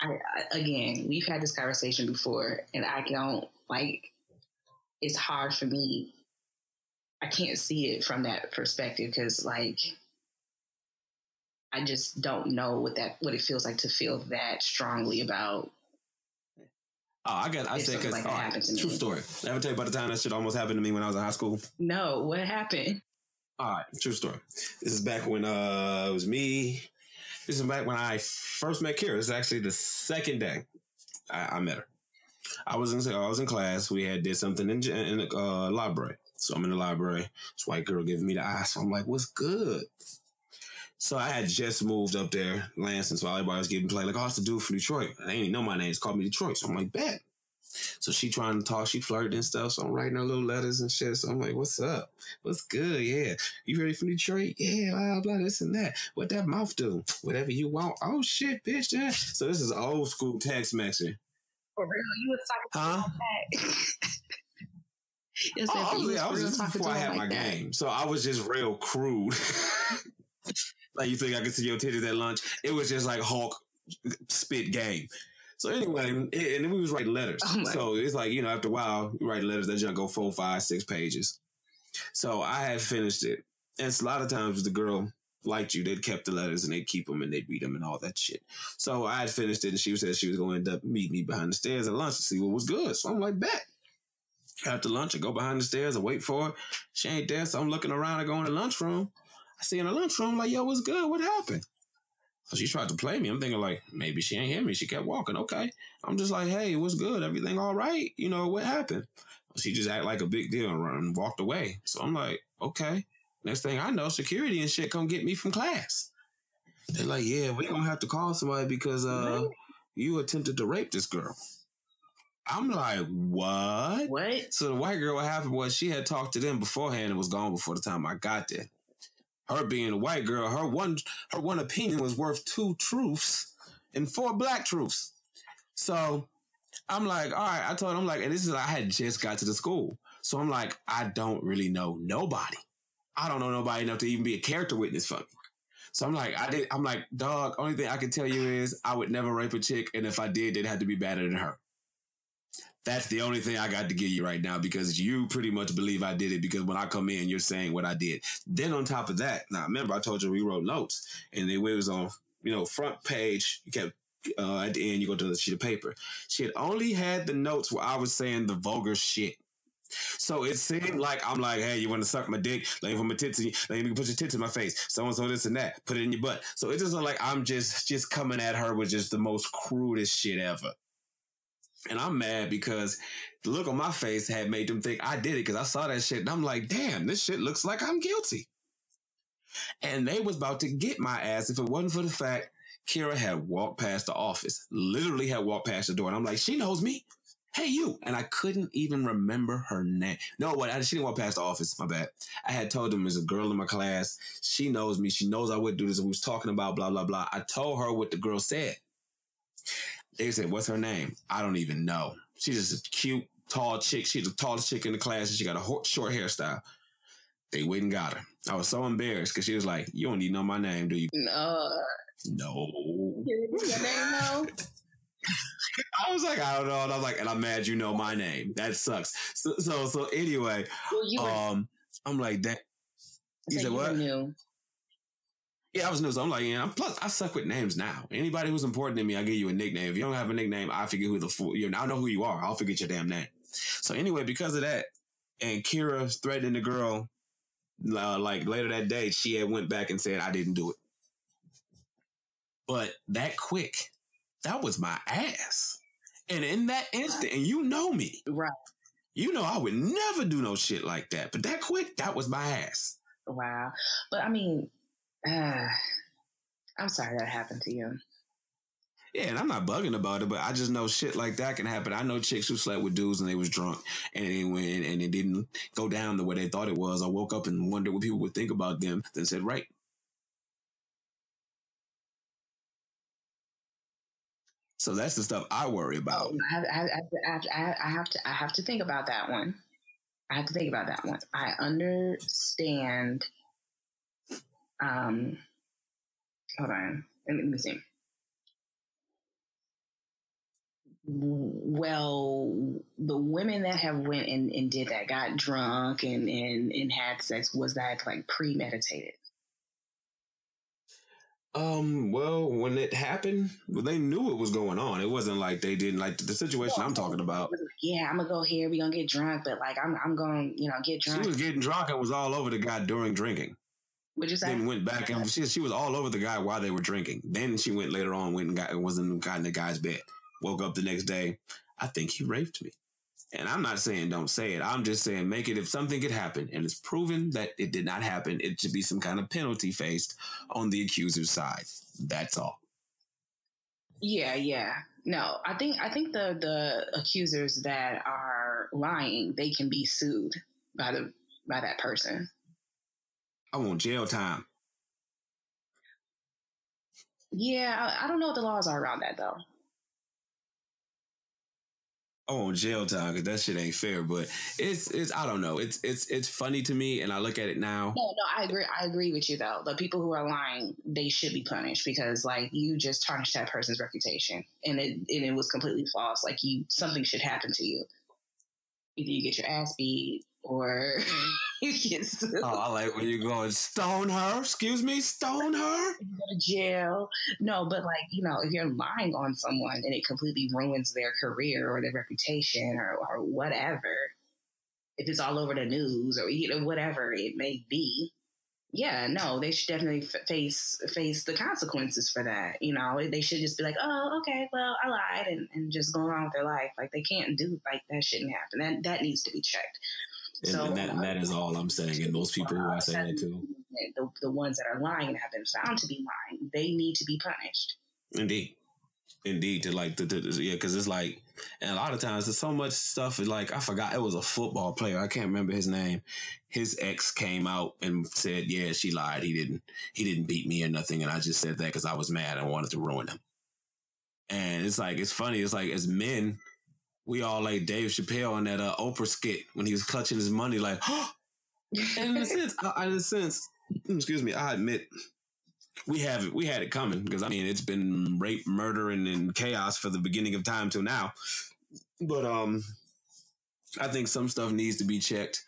I, again, we've had this conversation before, and I don't like. It's hard for me. I can't see it from that perspective because, like, I just don't know what that what it feels like to feel that strongly about. Oh, I got. I said because like right, true story. I ever tell you about the time that shit almost happened to me when I was in high school? No, what happened? All right, true story. This is back when uh it was me. This is back when I first met Kira. This is actually the second day I, I met her. I was in I was in class. We had did something in in the uh, library. So I'm in the library. This white girl giving me the eye. So I'm like, "What's good?" So I had just moved up there, Lansing. So everybody was getting play like, "Oh, it's the dude from Detroit." They ain't know my name. It's called me Detroit. So I'm like, "Bet." So she trying to talk, she flirting and stuff. So I'm writing her little letters and shit. So I'm like, what's up? What's good? Yeah. You ready for Detroit? Yeah, blah, blah, this and that. What that mouth do? Whatever you want. Oh shit, bitch. Yeah. So this is old school text messaging. For real? You was talking huh? yes, oh, I was, I was just before I had like my that. game. So I was just real crude. like you think I could see your titties at lunch? It was just like Hulk spit game. So anyway, and then we was writing letters. Oh so it's like you know, after a while, you write letters that just go four, five, six pages. So I had finished it, and it's a lot of times the girl liked you, they'd kept the letters and they'd keep them and they'd read them and all that shit. So I had finished it, and she said she was going to end up meet me behind the stairs at lunch to see what was good. So I'm like, bet. After lunch, I go behind the stairs, I wait for her. She ain't there, so I'm looking around. I go in the lunchroom. I see in the lunchroom, like, yo, what's good? What happened? So she tried to play me. I'm thinking like maybe she ain't hear me. She kept walking. Okay. I'm just like, hey, what's good? Everything all right? You know what happened? She just act like a big deal and run, walked away. So I'm like, okay. Next thing I know, security and shit come get me from class. They're like, yeah, we gonna have to call somebody because uh you attempted to rape this girl. I'm like, what? What? So the white girl, what happened was she had talked to them beforehand and was gone before the time I got there her being a white girl, her one her one opinion was worth two truths and four black truths. So I'm like, all right, I told him, I'm like, and this is I had just got to the school. So I'm like, I don't really know nobody. I don't know nobody enough to even be a character witness for me. So I'm like, I did I'm like, dog, only thing I can tell you is I would never rape a chick, and if I did, it had to be better than her. That's the only thing I got to give you right now because you pretty much believe I did it because when I come in, you're saying what I did. Then on top of that, now remember I told you we wrote notes and it was on, you know, front page. You kept uh, at the end, you go to the sheet of paper. She had only had the notes where I was saying the vulgar shit. So it seemed like I'm like, hey, you want to suck my dick? Let me put my tits in you. Let me put your tits in my face. So and so, this and that. Put it in your butt. So it just like I'm just just coming at her with just the most crudest shit ever. And I'm mad because the look on my face had made them think I did it because I saw that shit and I'm like, damn, this shit looks like I'm guilty. And they was about to get my ass if it wasn't for the fact Kira had walked past the office, literally had walked past the door. And I'm like, she knows me. Hey, you. And I couldn't even remember her name. No, what? She didn't walk past the office. My bad. I had told them there's a girl in my class. She knows me. She knows I would do this. We was talking about blah, blah, blah. I told her what the girl said. They said, "What's her name?" I don't even know. She's just a cute, tall chick. She's the tallest chick in the class, and she got a short hairstyle. They went and got her. I was so embarrassed because she was like, "You don't even know my name, do you?" No. No. Your name. I was like, I don't know. And I was like, and I'm mad you know my name. That sucks. So so, so anyway, well, um, I'm like that. You said what? Knew. Yeah, I was new. So I'm like, yeah. Plus, I suck with names now. Anybody who's important to me, I give you a nickname. If you don't have a nickname, I forget who the fool. You know, I know who you are. I'll forget your damn name. So anyway, because of that, and Kira threatening the girl, uh, like later that day, she had went back and said I didn't do it. But that quick, that was my ass. And in that instant, and you know me, right? You know I would never do no shit like that. But that quick, that was my ass. Wow. But I mean, uh, I'm sorry that happened to you. Yeah, and I'm not bugging about it, but I just know shit like that can happen. I know chicks who slept with dudes and they was drunk and they went and it didn't go down the way they thought it was. I woke up and wondered what people would think about them, then said, right. So that's the stuff I worry about. I, I, I, I, have to I have to think about that one. I have to think about that one. I understand um, hold on. Let me see. Well, the women that have went and, and did that got drunk and, and, and had sex. Was that like premeditated? Um. Well, when it happened, well, they knew it was going on. It wasn't like they didn't like the situation I'm talking about. Yeah, I'm gonna go here. We gonna get drunk, but like I'm, I'm going, to, you know, get drunk. She was getting drunk and was all over the guy during drinking. Would you say? Then went back and she, she was all over the guy while they were drinking. Then she went later on, went and got was in got in the guy's bed. Woke up the next day. I think he raped me. And I'm not saying don't say it. I'm just saying make it if something could happen and it's proven that it did not happen, it should be some kind of penalty faced on the accuser's side. That's all. Yeah, yeah. No, I think I think the the accusers that are lying, they can be sued by the by that person. I want jail time. Yeah, I, I don't know what the laws are around that though. I want jail time because that shit ain't fair. But it's it's I don't know. It's it's it's funny to me, and I look at it now. No, no, I agree. I agree with you though. The people who are lying, they should be punished because like you just tarnished that person's reputation, and it and it was completely false. Like you, something should happen to you. Either you get your ass beat or you sued. Oh, I like when you going stone her. Excuse me, stone her. You go to jail. No, but like you know, if you're lying on someone and it completely ruins their career or their reputation or, or whatever, if it's all over the news or you know whatever it may be, yeah, no, they should definitely f- face face the consequences for that. You know, they should just be like, oh, okay, well, I lied, and, and just go on with their life. Like they can't do like that shouldn't happen. That that needs to be checked. And, so, and that, that is all I'm saying. And those people who are saying it too. The, the ones that are lying and have been found to be lying, they need to be punished. Indeed. Indeed, to like the, the yeah, because it's like, and a lot of times there's so much stuff. Like I forgot it was a football player. I can't remember his name. His ex came out and said, "Yeah, she lied. He didn't. He didn't beat me or nothing." And I just said that because I was mad and wanted to ruin him. And it's like it's funny. It's like as men, we all like Dave Chappelle on that uh, Oprah skit when he was clutching his money, like, and in a sense, I, in a sense, excuse me, I admit we have it. We had it coming because I mean it's been rape, murder, and, and chaos for the beginning of time till now. But um, I think some stuff needs to be checked,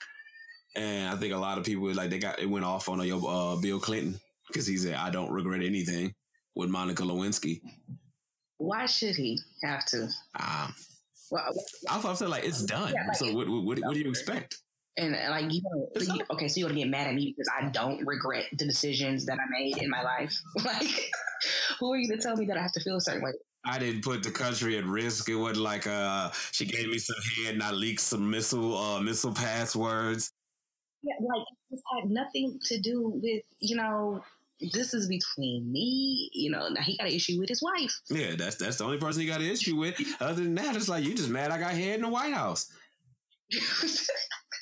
and I think a lot of people like they got it went off on uh, uh Bill Clinton because he said I don't regret anything with Monica Lewinsky. Why should he have to? Um, well, I thought so. Like it's done. Yeah, like, so what, what, what, do you expect? And like you know, you, okay, so you're gonna get mad at me because I don't regret the decisions that I made in my life. like, who are you to tell me that I have to feel a certain way? I didn't put the country at risk. It wasn't like uh, she gave me some head and I leaked some missile uh, missile passwords. Yeah, like it had nothing to do with you know this is between me. You know, now he got an issue with his wife. Yeah, that's that's the only person he got an issue with. Other than that, it's like you just mad I got head in the White House.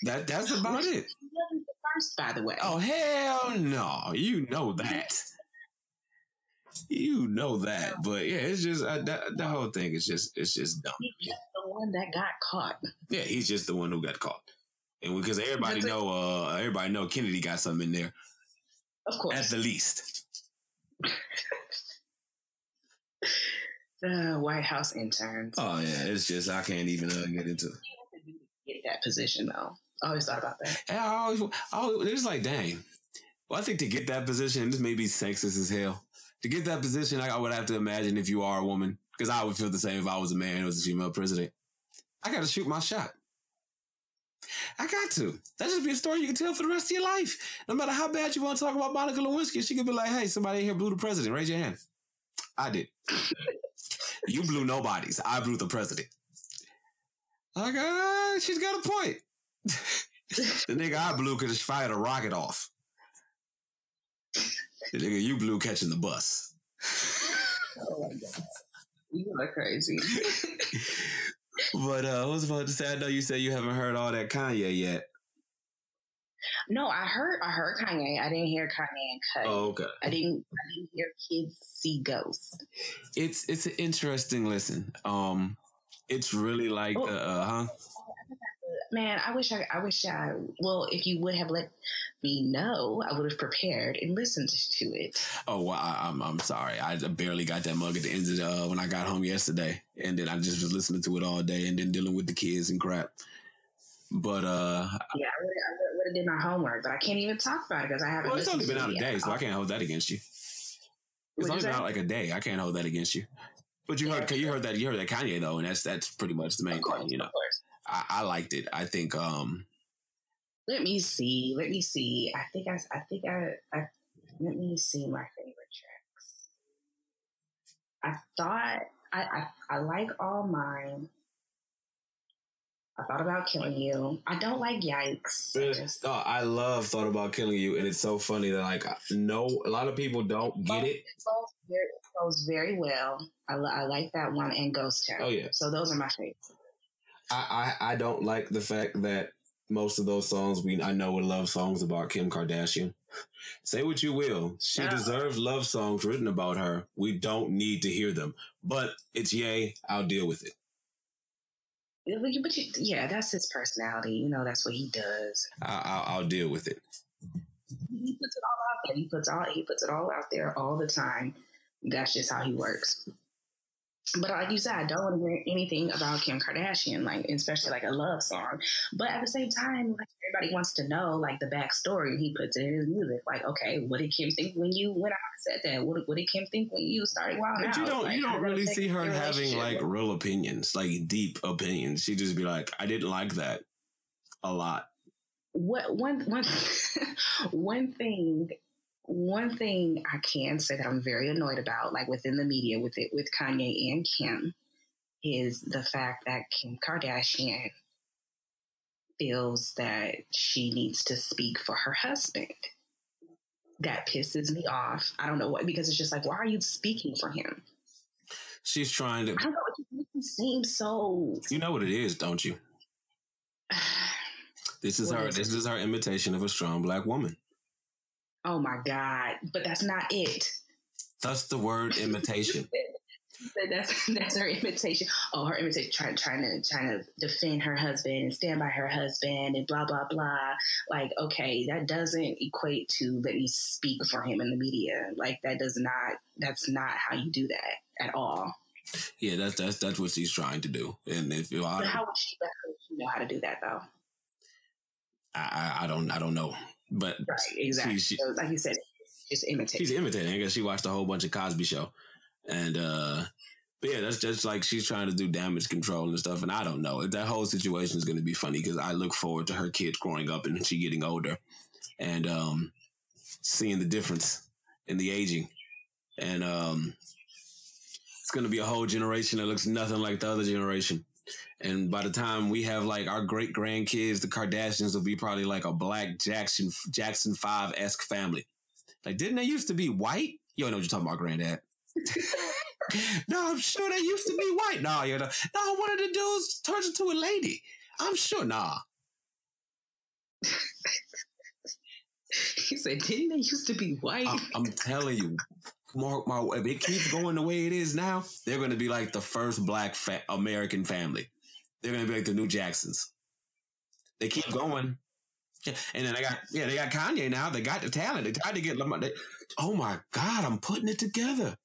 that that's about it. He wasn't the first, by the way. Oh hell no! You know that. You know that, but yeah, it's just uh, that the whole thing is just it's just dumb. He's just the one that got caught. Yeah, he's just the one who got caught, and because everybody know, uh, everybody know Kennedy got something in there. Of course. At the least. the White House interns. Oh yeah, it's just I can't even uh, get into get that position though. I always thought about that. And I always, I always, it's like, dang. Well, I think to get that position, this may be sexist as hell. To get that position, I, I would have to imagine if you are a woman, because I would feel the same if I was a man and was a female president. I got to shoot my shot. I got to. That just be a story you can tell for the rest of your life. No matter how bad you want to talk about Monica Lewinsky, she could be like, hey, somebody here blew the president. Raise your hand. I did. you blew nobody's. I blew the president. Uh, she's got a point. the nigga I blew could have fired a rocket off. The nigga you blew catching the bus. oh my god. You are crazy. but uh, I was about to say, I know you said you haven't heard all that Kanye yet. No, I heard I heard Kanye. I didn't hear Kanye and Cudi. Oh, okay. I didn't I didn't hear kids see ghosts. It's it's an interesting listen. Um it's really like oh. uh huh man, I wish I, I wish I, well, if you would have let me know, I would have prepared and listened to it. Oh, well, I, am I'm, I'm sorry. I barely got that mug at the end of the, uh, when I got home yesterday. And then I just was listening to it all day and then dealing with the kids and crap. But, uh, yeah, I would have did my homework, but I can't even talk about it because I haven't. Well, it's only been out a day, so I can't hold that against you. It's What'd only been out like a day. I can't hold that against you. But you heard, you heard that, you heard that Kanye though, and that's that's pretty much the main course, thing. You know, of course. I, I liked it. I think, um, Let me see. Let me see. I think I. I think I. I let me see my favorite tracks. I thought I. I, I like all mine. I thought about killing you. I don't like yikes. I just- oh, I love thought about killing you, and it's so funny that like no, a lot of people don't get it. It goes very, it goes very well. I, I like that one and Ghost Town. Oh yeah, So those are my favorite. I, I I don't like the fact that most of those songs we I know are love songs about Kim Kardashian. Say what you will, she Yeah. deserves love songs written about her. We don't need to hear them, but it's yay. I'll deal with it. Yeah, But you, yeah, that's his personality. You know, that's what he does. I, I'll, I'll deal with it. He puts it all out there. He puts all he puts it all out there all the time. That's just how he works. But like you said, I don't want to hear anything about Kim Kardashian, like especially like a love song. But at the same time, like everybody wants to know like the backstory, he puts it in his music. Like, okay, what did Kim think when you went out and said that? What, what did Kim think when you started wild But out? you don't Like, you don't really see her having like real opinions, like deep opinions. She just be like, I didn't like that a lot. what one one one thing one thing I can say that I'm very annoyed about, like within the media with it with Kanye and Kim, is the fact that Kim Kardashian feels that she needs to speak for her husband. That pisses me off. I don't know what because it's just like, why are you speaking for him? She's trying to. I don't know. It just seem so. You know what it is, don't you? This is What her. is This is her imitation of a strong black woman. Oh my god! But that's not it. Thus the word imitation. That's that's her imitation. Oh, her imitation, trying trying to trying to defend her husband and stand by her husband and blah blah blah. Like, okay, that doesn't equate to let me speak for him in the media. Like, that does not. That's not how you do that at all. Yeah, that's that's that's what she's trying to do. And if you, how would she, how would she know how to do that though? I, I don't, I don't know. But Right, exactly. she- so, like you said, just imitate. she's imitating. I guess she watched a whole bunch of Cosby Show, and uh but yeah, that's just like she's trying to do damage control and stuff. And I don't know that whole situation is going to be funny because I look forward to her kids growing up and she getting older, and um seeing the difference in the aging, and um it's going to be a whole generation that looks nothing like the other generation. And by the time we have like our great grandkids, the Kardashians will be probably like a black Jackson Jackson Five esque family. Like, didn't they used to be white? You don't know what you're talking about, Granddad. no, I'm sure they used to be white. No, you know, no, one of the dudes turns into a lady. I'm sure. Nah, he said, "Didn't they used to be white?" I'm, I'm telling you, Mark, my if it keeps going the way it is now, they're going to be like the first black fa- American family. They're going to be like the new Jacksons. They keep going. And then they got yeah, they got Kanye now. They got the talent. They tried to get Lamar. They, oh my God, I'm putting it together.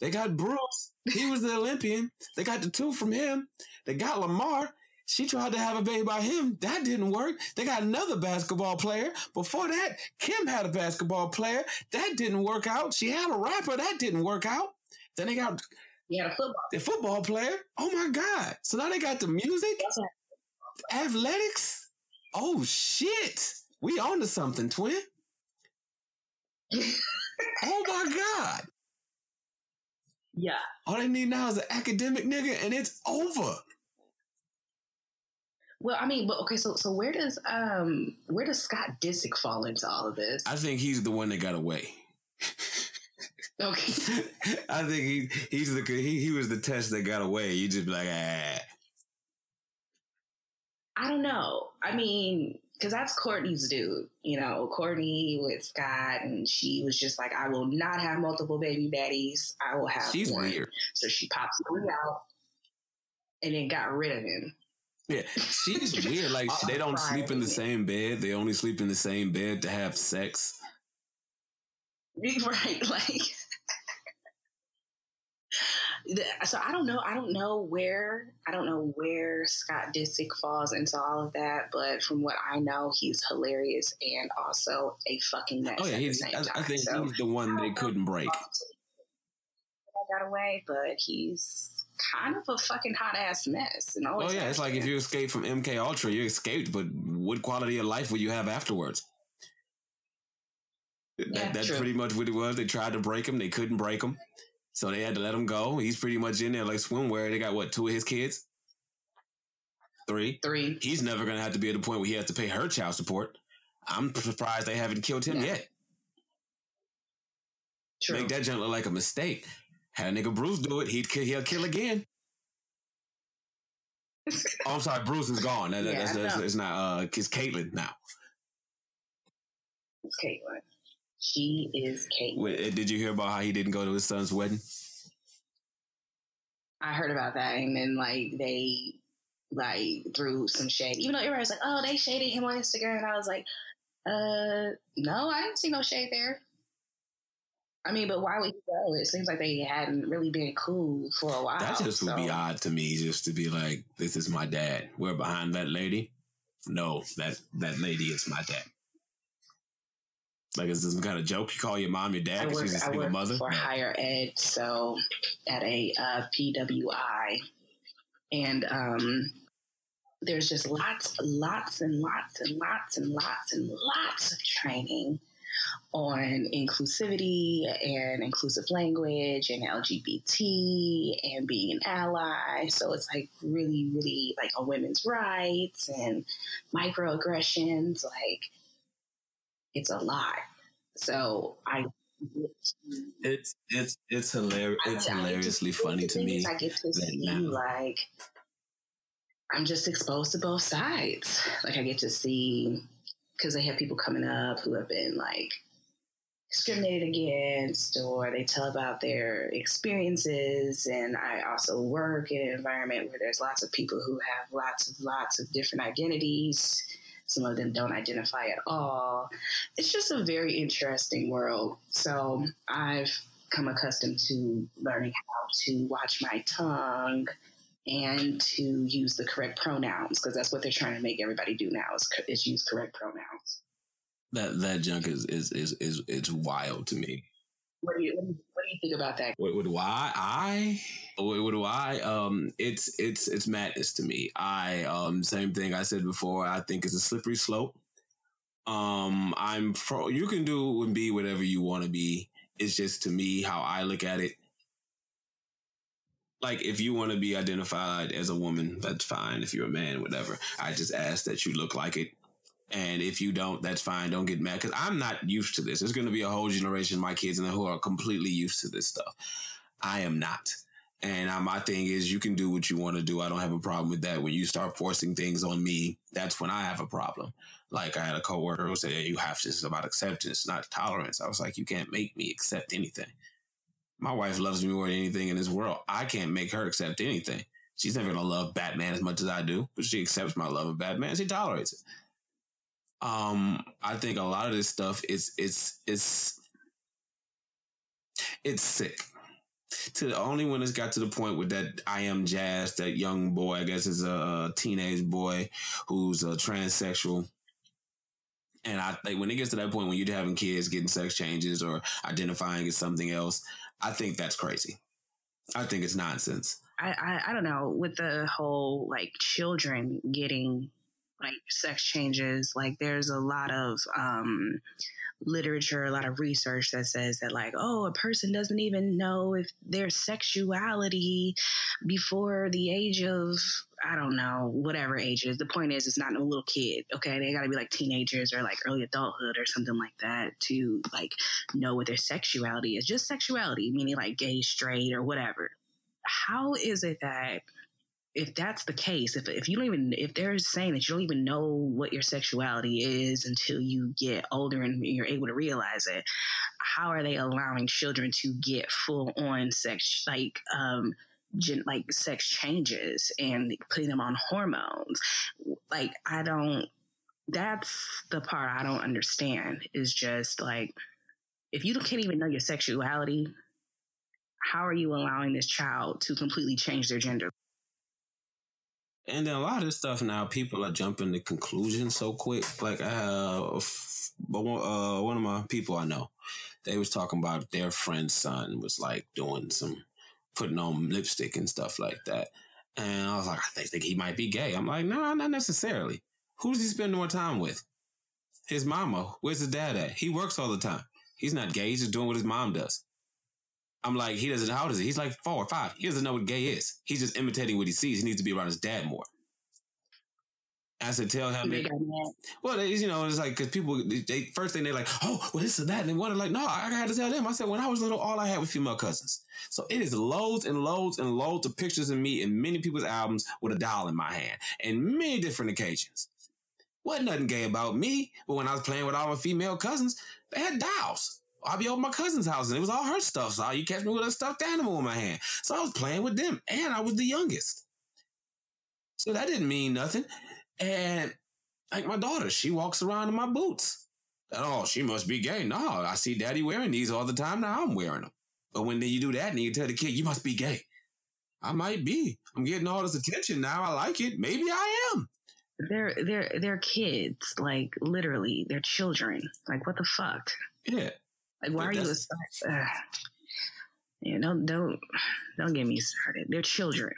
They got Bruce. He was the Olympian. They got the two from him. They got Lamar. She tried to have a baby by him. That didn't work. They got another basketball player. Before that, Kim had a basketball player. That didn't work out. She had a rapper. That didn't work out. Then they got yeah, had football. the football player. Oh my God. So now they got the music, athletics. Oh shit. We on to something, twin. Oh my God. Yeah. All they need now is an academic nigga and it's over. Well, I mean, but okay, so so where does um where does Scott Disick fall into all of this? I think he's the one that got away. Okay. I think he he's the he, he was the test that got away. You just be like, ah. I don't know. I mean, because that's Kourtney's dude. You know, Kourtney with Scott, and she was just like, I will not have multiple baby daddies. I will have She's one. weird. So she pops three out and then got rid of him. Yeah, she's weird. Like they don't sleep in the same bed. They only sleep in the same bed to have sex. Right. Like, so I don't know. I don't know where I don't know where Scott Disick falls into all of that, but from what I know, he's hilarious and also a fucking mess. Oh yeah, he's, I, I, think so, he's the one they couldn't break. I got away, but he's kind of a fucking hot ass mess. And oh yeah, it's like if you escape from MK Ultra, you escaped, but what quality of life will you have afterwards? Yeah, that, that's true. pretty much what it was. They tried to break him, they couldn't break him. So they had to let him go. He's pretty much in there like swimwear. They got what, two of his kids? Three? Three. He's never going to have to be at the point where he has to pay her child support. I'm surprised they haven't killed him yeah. yet. True. Make that junk look like a mistake. Had a nigga Bruce do it, he'd kill, he'll kill again. oh, I'm sorry, Bruce is gone. That, yeah, that's, that's, it's not. Uh, it's Caitlyn now. It's Caitlyn. She is. Wait, uh, did you hear about how he didn't go to his son's wedding? I heard about that, and then like they like threw some shade. Even though everybody was like, "Oh, they shaded him on Instagram," and I was like, "Uh, no, I didn't see no shade there." I mean, but why would he go? It seems like they hadn't really been cool for a while. That just so. would be odd to me, just to be like, "This is my dad. We're behind that lady." No, that that lady is my dad. Like, is this some kind of joke? You call your mom your dad because she's a single mother? For higher ed, so at a uh, PWI, and um, there's just lots, lots, and lots, and lots, and lots, and lots of training on inclusivity and inclusive language and LGBT and being an ally. So it's like really, really like on women's rights and microaggressions, like it's a lot. So I it's it's it's hilarious. It's I, hilariously I funny to me. I get to see now. like I'm just exposed to both sides. Like I get to see because they have people coming up who have been like discriminated against or they tell about their experiences and i also work in an environment where there's lots of people who have lots of lots of different identities some of them don't identify at all. It's just a very interesting world. So I've come accustomed to learning how to watch my tongue and to use the correct pronouns because that's what they're trying to make everybody do now is, is use correct pronouns. That that junk is is is is it's wild to me. What do you what do you think about that? What, do I what do I um it's it's it's madness to me. I um same thing I said before. I think it's a slippery slope. Um I'm pro. You can do and be whatever you want to be. It's just to me how I look at it. Like if you want to be identified as a woman, that's fine. If you're a man, whatever. I just ask that you look like it and if you don't, that's fine. Don't get mad because I'm not used to this. There's going to be a whole generation of my kids and who are completely used to this stuff. I am not. And uh, my thing is, you can do what you want to do. I don't have a problem with that. When you start forcing things on me, that's when I have a problem. Like I had a coworker who said, hey, "You have to. Is about acceptance, not tolerance." I was like, "You can't make me accept anything." My wife loves me more than anything in this world. I can't make her accept anything. She's never gonna love Batman as much as I do, but she accepts my love of Batman. She tolerates it. Um, I think a lot of this stuff is it's it's it's sick. To the only one that's got to the point with that I am Jazz, that young boy, I guess is a teenage boy who's a transsexual. And I think when it gets to that point when you're having kids getting sex changes or identifying as something else, I think that's crazy. I think it's nonsense. I, I, I don't know with the whole like children getting like sex changes like there's a lot of um literature a lot of research that says that like oh a person doesn't even know if their sexuality before the age of I don't know, whatever age is. The point is, it's not no little kid. Okay, they got to be like teenagers or like early adulthood or something like that to like know what their sexuality is. Just sexuality, meaning like gay, straight, or whatever. How is it that if that's the case, if if you don't even if they're saying that you don't even know what your sexuality is until you get older and you're able to realize it, how are they allowing children to get full on sex like um gen, like sex changes and putting them on hormones? Like I don't. That's the part I don't understand. Is just like if you can't even know your sexuality, how are you allowing this child to completely change their gender? And then a lot of this stuff now, people are jumping to conclusions so quick. Like, uh, but one, uh, one of my people I know, they was talking about their friend's son was like doing some, putting on lipstick and stuff like that. And I was like, I think he might be gay. I'm like, no, nah, not necessarily. Who does he spend more time with? His mama. Where's his dad at? He works all the time. He's not gay. He's just doing what his mom does. I'm like, he doesn't. How old is he? He's like four or five. He doesn't know what gay is. He's just imitating what he sees. He needs to be around his dad more. I said, tell him. They, well, they, you know, it's like because people, they first thing they're like, oh, well, this and that, and they want to like, no, I had to tell them. I said, when I was little, all I had was female cousins. So it is loads and loads and loads of pictures of me in many people's albums with a doll in my hand, and many different occasions. Wasn't nothing gay about me, but when I was playing with all my female cousins, they had dolls. I'd be over my cousin's house and it was all her stuff. So you catch me with a stuffed animal in my hand. So I was playing with them and I was the youngest. So that didn't mean nothing. And like my daughter, she walks around in my boots. Oh, she must be gay. No, I see daddy wearing these all the time. Now I'm wearing them. But when you do that and you tell the kid, you must be gay. I might be. I'm getting all this attention now. I like it. Maybe I am. They're they're they're kids, like literally, they're children. Like what the fuck? Yeah. Like, why are you a uh, yeah, don't don't don't get me started. They're children.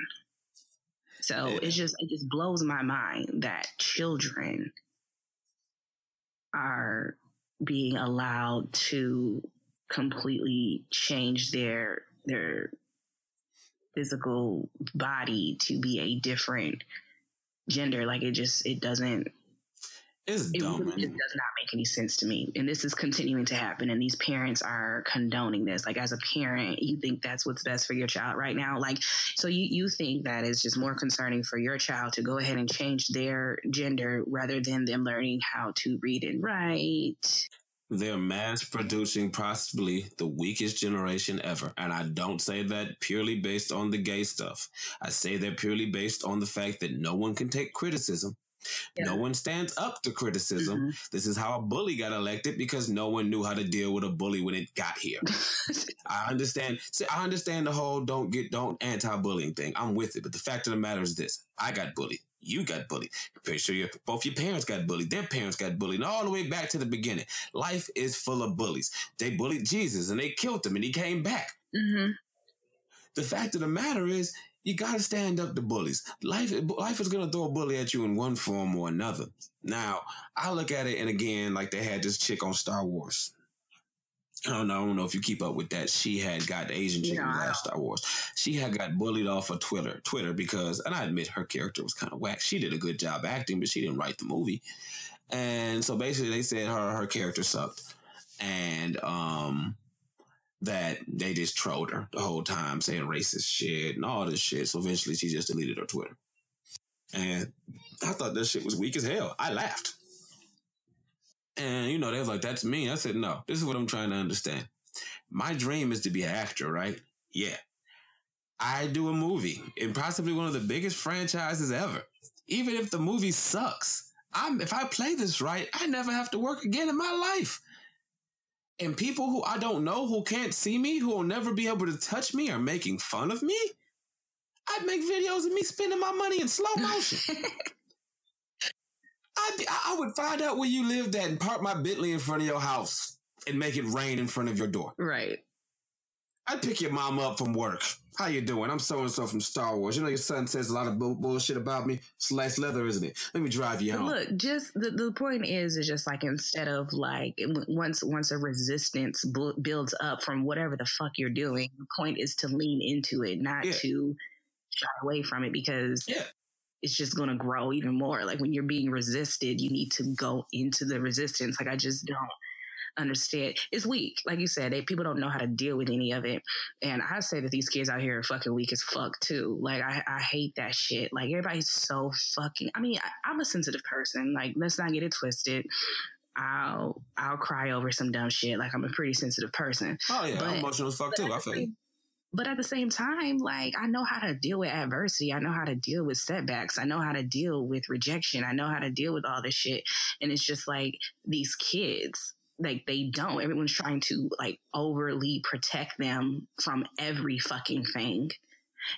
So yeah. it's just it just blows my mind that children are being allowed to completely change their their physical body to be a different gender. Like it just it doesn't it's it dumb. Really just does not make any sense to me. And this is continuing to happen. And these parents are condoning this. Like as a parent, you think that's what's best for your child right now. Like so you, you think that it's just more concerning for your child to go ahead and change their gender rather than them learning how to read and write. They're mass producing possibly the weakest generation ever. And I don't say that purely based on the gay stuff. I say that purely based on the fact that no one can take criticism yeah. No one stands up to criticism. Mm-hmm. This is how a bully got elected because no one knew how to deal with a bully when it got here. I understand. See, I understand the whole don't get don't anti-bullying thing. I'm with it, but the fact of the matter is this: I got bullied. You got bullied. pretty sure your, both your parents got bullied. Their parents got bullied. And all the way back to the beginning. Life is full of bullies. They bullied Jesus and they killed him and he came back. Mm-hmm. The fact of the matter is, you gotta stand up to bullies. Life, life is gonna throw a bully at you in one form or another. Now, I look at it, and again, like they had this chick on Star Wars. I don't know. I don't know if you keep up with that. She had got Asian chick in last Star Wars. She had got bullied off of Twitter, Twitter because, and I admit her character was kind of whack. She did a good job acting, but she didn't write the movie. And so basically, they said her her character sucked, and um, that they just trolled her the whole time, saying racist shit and all this shit. So eventually she just deleted her Twitter. And I thought that shit was weak as hell. I laughed. And, you know, they was like, that's me. I said, no, this is what I'm trying to understand. My dream is to be an actor, right? Yeah. I do a movie in possibly one of the biggest franchises ever. Even if the movie sucks, I'm, if I play this right, I never have to work again in my life. And people who I don't know, who can't see me, who will never be able to touch me, are making fun of me. I'd make videos of me spending my money in slow motion. I'd I would find out where you lived at and park my Bentley in front of your house and make it rain in front of your door. Right. I'd pick your mom up from work. How you doing? I'm so and so from Star Wars. You know your son says a lot of bull- bullshit about me. Slice leather, isn't it? Let me drive you home. Look, just the, the point is, is just like instead of like once once a resistance bu- builds up from whatever the fuck you're doing, the point is to lean into it, not yeah. to shy away from it because yeah. it's just going to grow even more. Like when you're being resisted, you need to go into the resistance. Like I just don't understand. It's weak. Like you said, they, people don't know how to deal with any of it. And I say that these kids out here are fucking weak as fuck too. Like I, I hate that shit. Like everybody's so fucking, I mean, I, I'm a sensitive person. Like let's not get it twisted. I'll I'll cry over some dumb shit. Like I'm a pretty sensitive person. Oh yeah, but, I'm emotional as fuck too. I feel. But at the same time, like I know how to deal with adversity. I know how to deal with setbacks. I know how to deal with rejection. I know how to deal with all this shit. And it's just like these kids like they don't. Everyone's trying to like overly protect them from every fucking thing.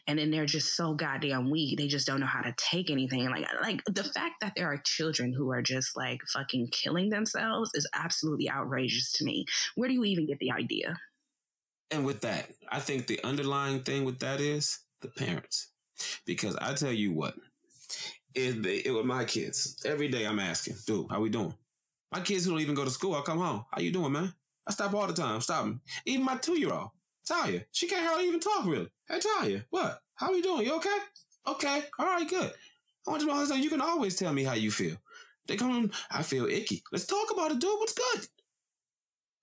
And then they're just so goddamn weak. They just don't know how to take anything. Like, like the fact that there are children who are just like fucking killing themselves is absolutely outrageous to me. Where do you even get the idea? And with that, I think the underlying thing with that is the parents. Because I tell you what, it, it with my kids, every day I'm asking, dude, how we doing? My kids who don't even go to school, I come home. How you doing, man? I stop all the time. Stop me. Even my two year old, Talia, she can't hardly even talk really. Hey, Talia, what? How you doing? You okay? Okay. All right, good. I want you to know you can always tell me how you feel. They come, I feel icky. Let's talk about it, dude. What's good?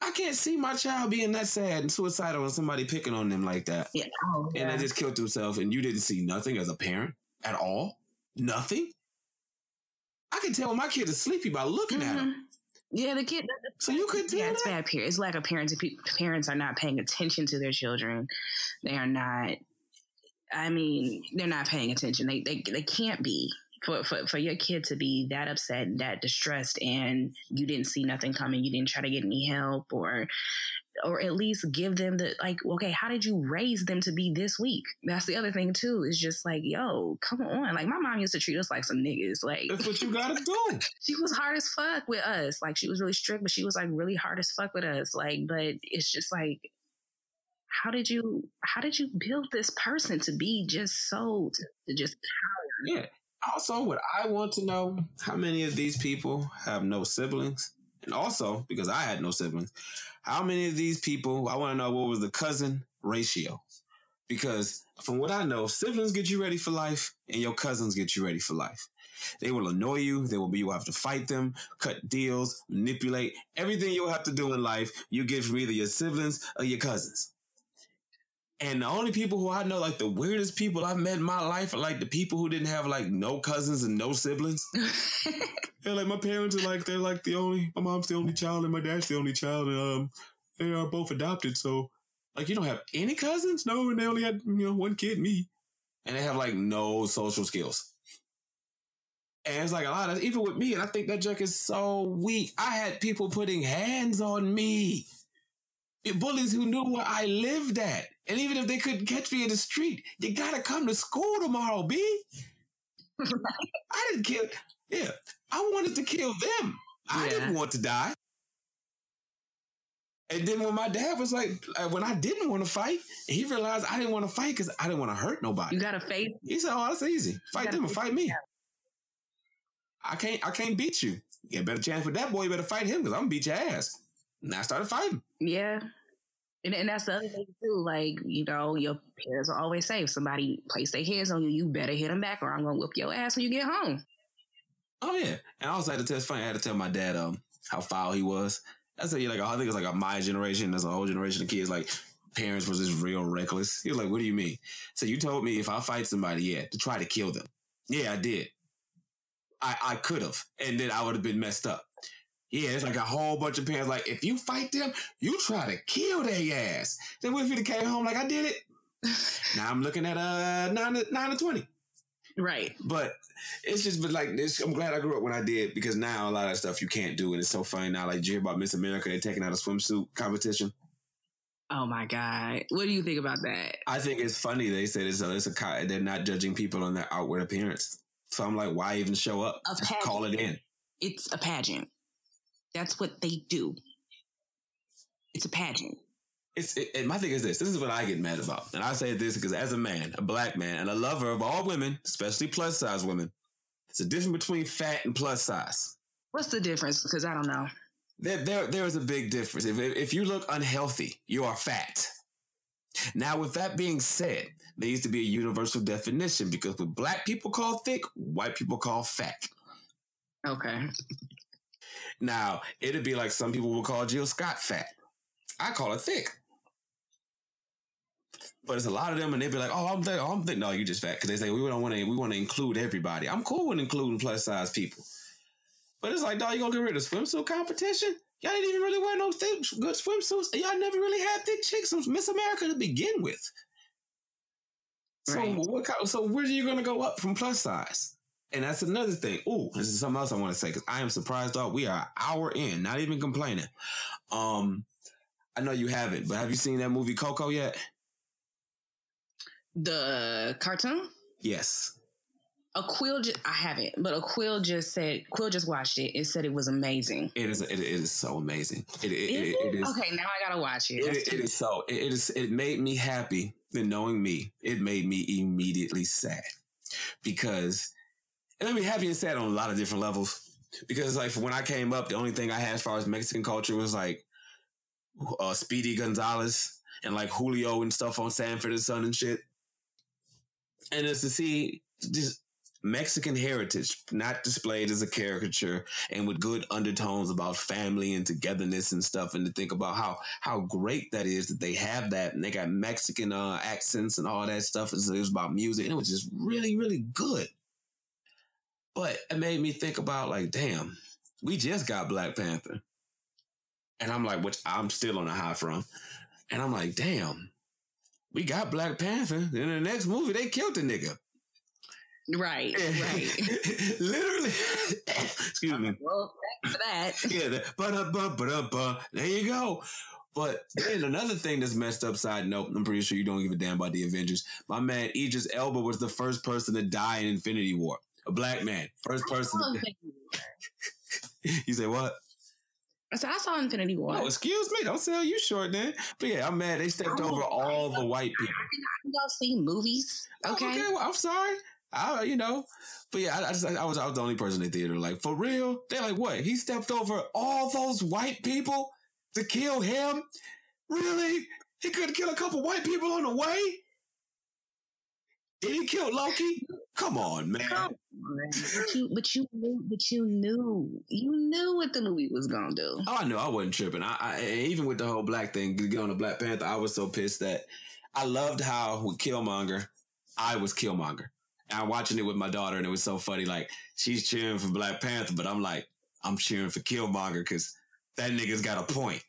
I can't see my child being that sad and suicidal and somebody picking on them like that. Yeah. Oh, and they just killed themselves and you didn't see nothing as a parent at all? Nothing? I can tell when my kid is sleepy by looking mm-hmm. at him. Yeah, the kid. So you could tell. Yeah, it's bad. Parents. It's lack of parents. Parents are not paying attention to their children. They are not. I mean, they're not paying attention. They they they can't be for, for, for your kid to be that upset, that distressed, and you didn't see nothing coming, you didn't try to get any help, or or at least give them the like, okay, how did you raise them to be this weak? That's the other thing too. Is just like, yo, come on. Like my mom used to treat us like some niggas. Like that's what you gotta do. she was hard as fuck with us. Like she was really strict, but she was like really hard as fuck with us. Like, but it's just like how did you how did you build this person to be just so to, to just power? Yeah. Also, what I want to know how many of these people have no siblings? And also, because I had no siblings, how many of these people, I want to know what was the cousin ratio? Because from what I know, siblings get you ready for life and your cousins get you ready for life. They will annoy you. They will be, you will have to fight them, cut deals, manipulate. Everything you'll have to do in life, you get from either your siblings or your cousins. And the only people who I know, like the weirdest people I've met in my life, are like the people who didn't have like no cousins and no siblings. yeah, like my parents are like they're like the only. My mom's the only child and my dad's the only child, and um, they are both adopted. So, like, you don't have any cousins? No, and they only had you know one kid, me, and they have like no social skills. And it's like a lot of even with me, and I think that joke is so weak. I had people putting hands on me bullies who knew where I lived at. And even if they couldn't catch me in the street, you gotta come to school tomorrow, B. I didn't kill. Yeah, I wanted to kill them. I yeah. didn't want to die. And then when my dad was like, uh, when I didn't want to fight, he realized I didn't want to fight because I didn't want to hurt nobody. You got to face. He said, "Oh, that's easy. Fight them or fight me. I can't. I can't beat you. You get a better chance with that boy. You better fight him because I'm gonna beat your ass." And I started fighting. Yeah. And, and that's the other thing too. Like, you know, your parents will always say if somebody place their hands on you, you better hit them back or I'm gonna whip your ass when you get home. Oh yeah. And I also had to tell it's funny, I had to tell my dad um how foul he was. I said, like I think it's like a my generation, there's a whole generation of kids like parents was just real reckless. He was like, What do you mean? So you told me if I fight somebody, yeah, to try to kill them. Yeah, I did. I, I could have. And then I would have been messed up. Yeah, it's like a whole bunch of parents. Like, if you fight them, you try to kill their ass. Then what if you came home like I did it? now I'm looking at uh nine to nine to twenty. Right. But it's just but like this I'm glad I grew up when I did because now a lot of stuff you can't do and it's so funny now. Like did you hear about Miss America they're taking out a swimsuit competition? Oh my God. What do you think about that? I think it's funny they said it's a, it's a they're not judging people on their outward appearance. So I'm like, why even show up? Call it in. It's a pageant. That's what they do. It's a pageant. It's it, my thing is this. This is what I get mad about, and I say this because as a man, a black man, and a lover of all women, especially plus size women, it's a difference between fat and plus size. What's the difference? Because I don't know. There, there, there is a big difference. If if you look unhealthy, you are fat. Now, with that being said, there needs to be a universal definition because what black people call thick, white people call fat. Okay. Now, it'd be like some people will call Jill Scott fat. I call it thick. But it's a lot of them, and they'd be like, "Oh, I'm thick. Oh, I'm thick." No, you just fat because they say we don't want to. We want to include everybody. I'm cool with including plus size people, but it's like, dog, you gonna get rid of swimsuit competition? Y'all didn't even really wear no thick, good swimsuits. Y'all never really had thick chicks from Miss America to begin with. So right. what? So where are you gonna go up from plus size? And that's another thing. Ooh, this is something else I want to say because I am surprised, dog. We are hour in, not even complaining. Um, I know you haven't, but have you seen that movie Coco yet? The cartoon? Yes. A quill, just, I haven't, but a Quill just said Quill just watched it. It said it was amazing. It is. It, it is so amazing. It, it, is it, is. Okay, now I gotta watch it. It, is so. It, it is. It made me happy. Then knowing me, it made me immediately sad because it made me happy and sad on a lot of different levels. Because like when I came up, the only thing I had as far as Mexican culture was like uh, Speedy Gonzales and like Julio and stuff on Sanford and Son and shit. And it's to see just Mexican heritage, not displayed as a caricature and with good undertones about family and togetherness and stuff, and to think about how how great that is that they have that and they got Mexican uh, accents and all that stuff. It was about music and it was just really, really good. But it made me think about like, damn, we just got Black Panther. And I'm like, which I'm still on a high from. And I'm like, damn, we got Black Panther. In the next movie, they killed the nigga. Right, right. Literally. Excuse me. Well, thanks for that. yeah, but there you go. But then another thing that's messed up side note, I'm pretty sure you don't give a damn about the Avengers. My man Idris Elba was the first person to die in Infinity War. A black man. First person. you say what? I said I saw Infinity War. Oh, excuse me. Don't sell you short then. But yeah, I'm mad. They stepped over all the white people. I go see movies. Oh, okay. Oh, okay. Well, I'm sorry. I, you know, but yeah, I, I, just, I was, I was the only person in the theater. Like for real, they're like, what? He stepped over all those white people to kill him? Really? He couldn't kill a couple white people on the way. Did he kill Loki? Come on, man. Come on, But you, but you knew, but you knew, you knew what the movie was gonna do. Oh, I knew. I wasn't tripping. I, I even with the whole black thing, get on the Black Panther. I was so pissed that I loved how with Killmonger, I was Killmonger. I'm watching it with my daughter, and it was so funny. Like she's cheering for Black Panther, but I'm like, I'm cheering for Killmonger because that nigga's got a point.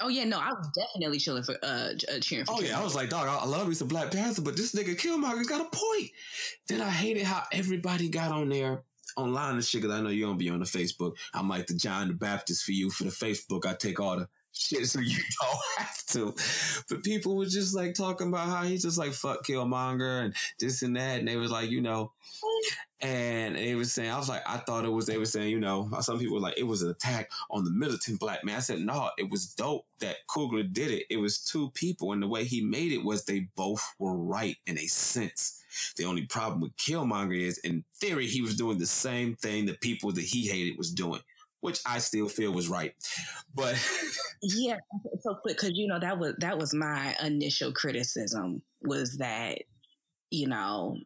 Oh yeah, no, I was definitely chilling for uh, uh cheering for. Oh yeah, I was like, dog, I love me some Black Panther, but this nigga Killmonger's got a point. Then I hated how everybody got on there online and shit. Cause I know you don't be on the Facebook. I'm like the John the Baptist for you for the Facebook. I take all the shit so you don't have to. But people were just like talking about how he's just like fuck Killmonger and this and that, and they was like, you know, and they was saying, I was like, I thought it was, they were saying, you know, some people were like, it was an attack on the militant black man. I said, no, it was dope that Coogler did it. It was two people. And the way he made it was they both were right in a sense. The only problem with Killmonger is, in theory, he was doing the same thing the people that he hated was doing, which I still feel was right. But yeah, so quick because you know that was that was my initial criticism was that you know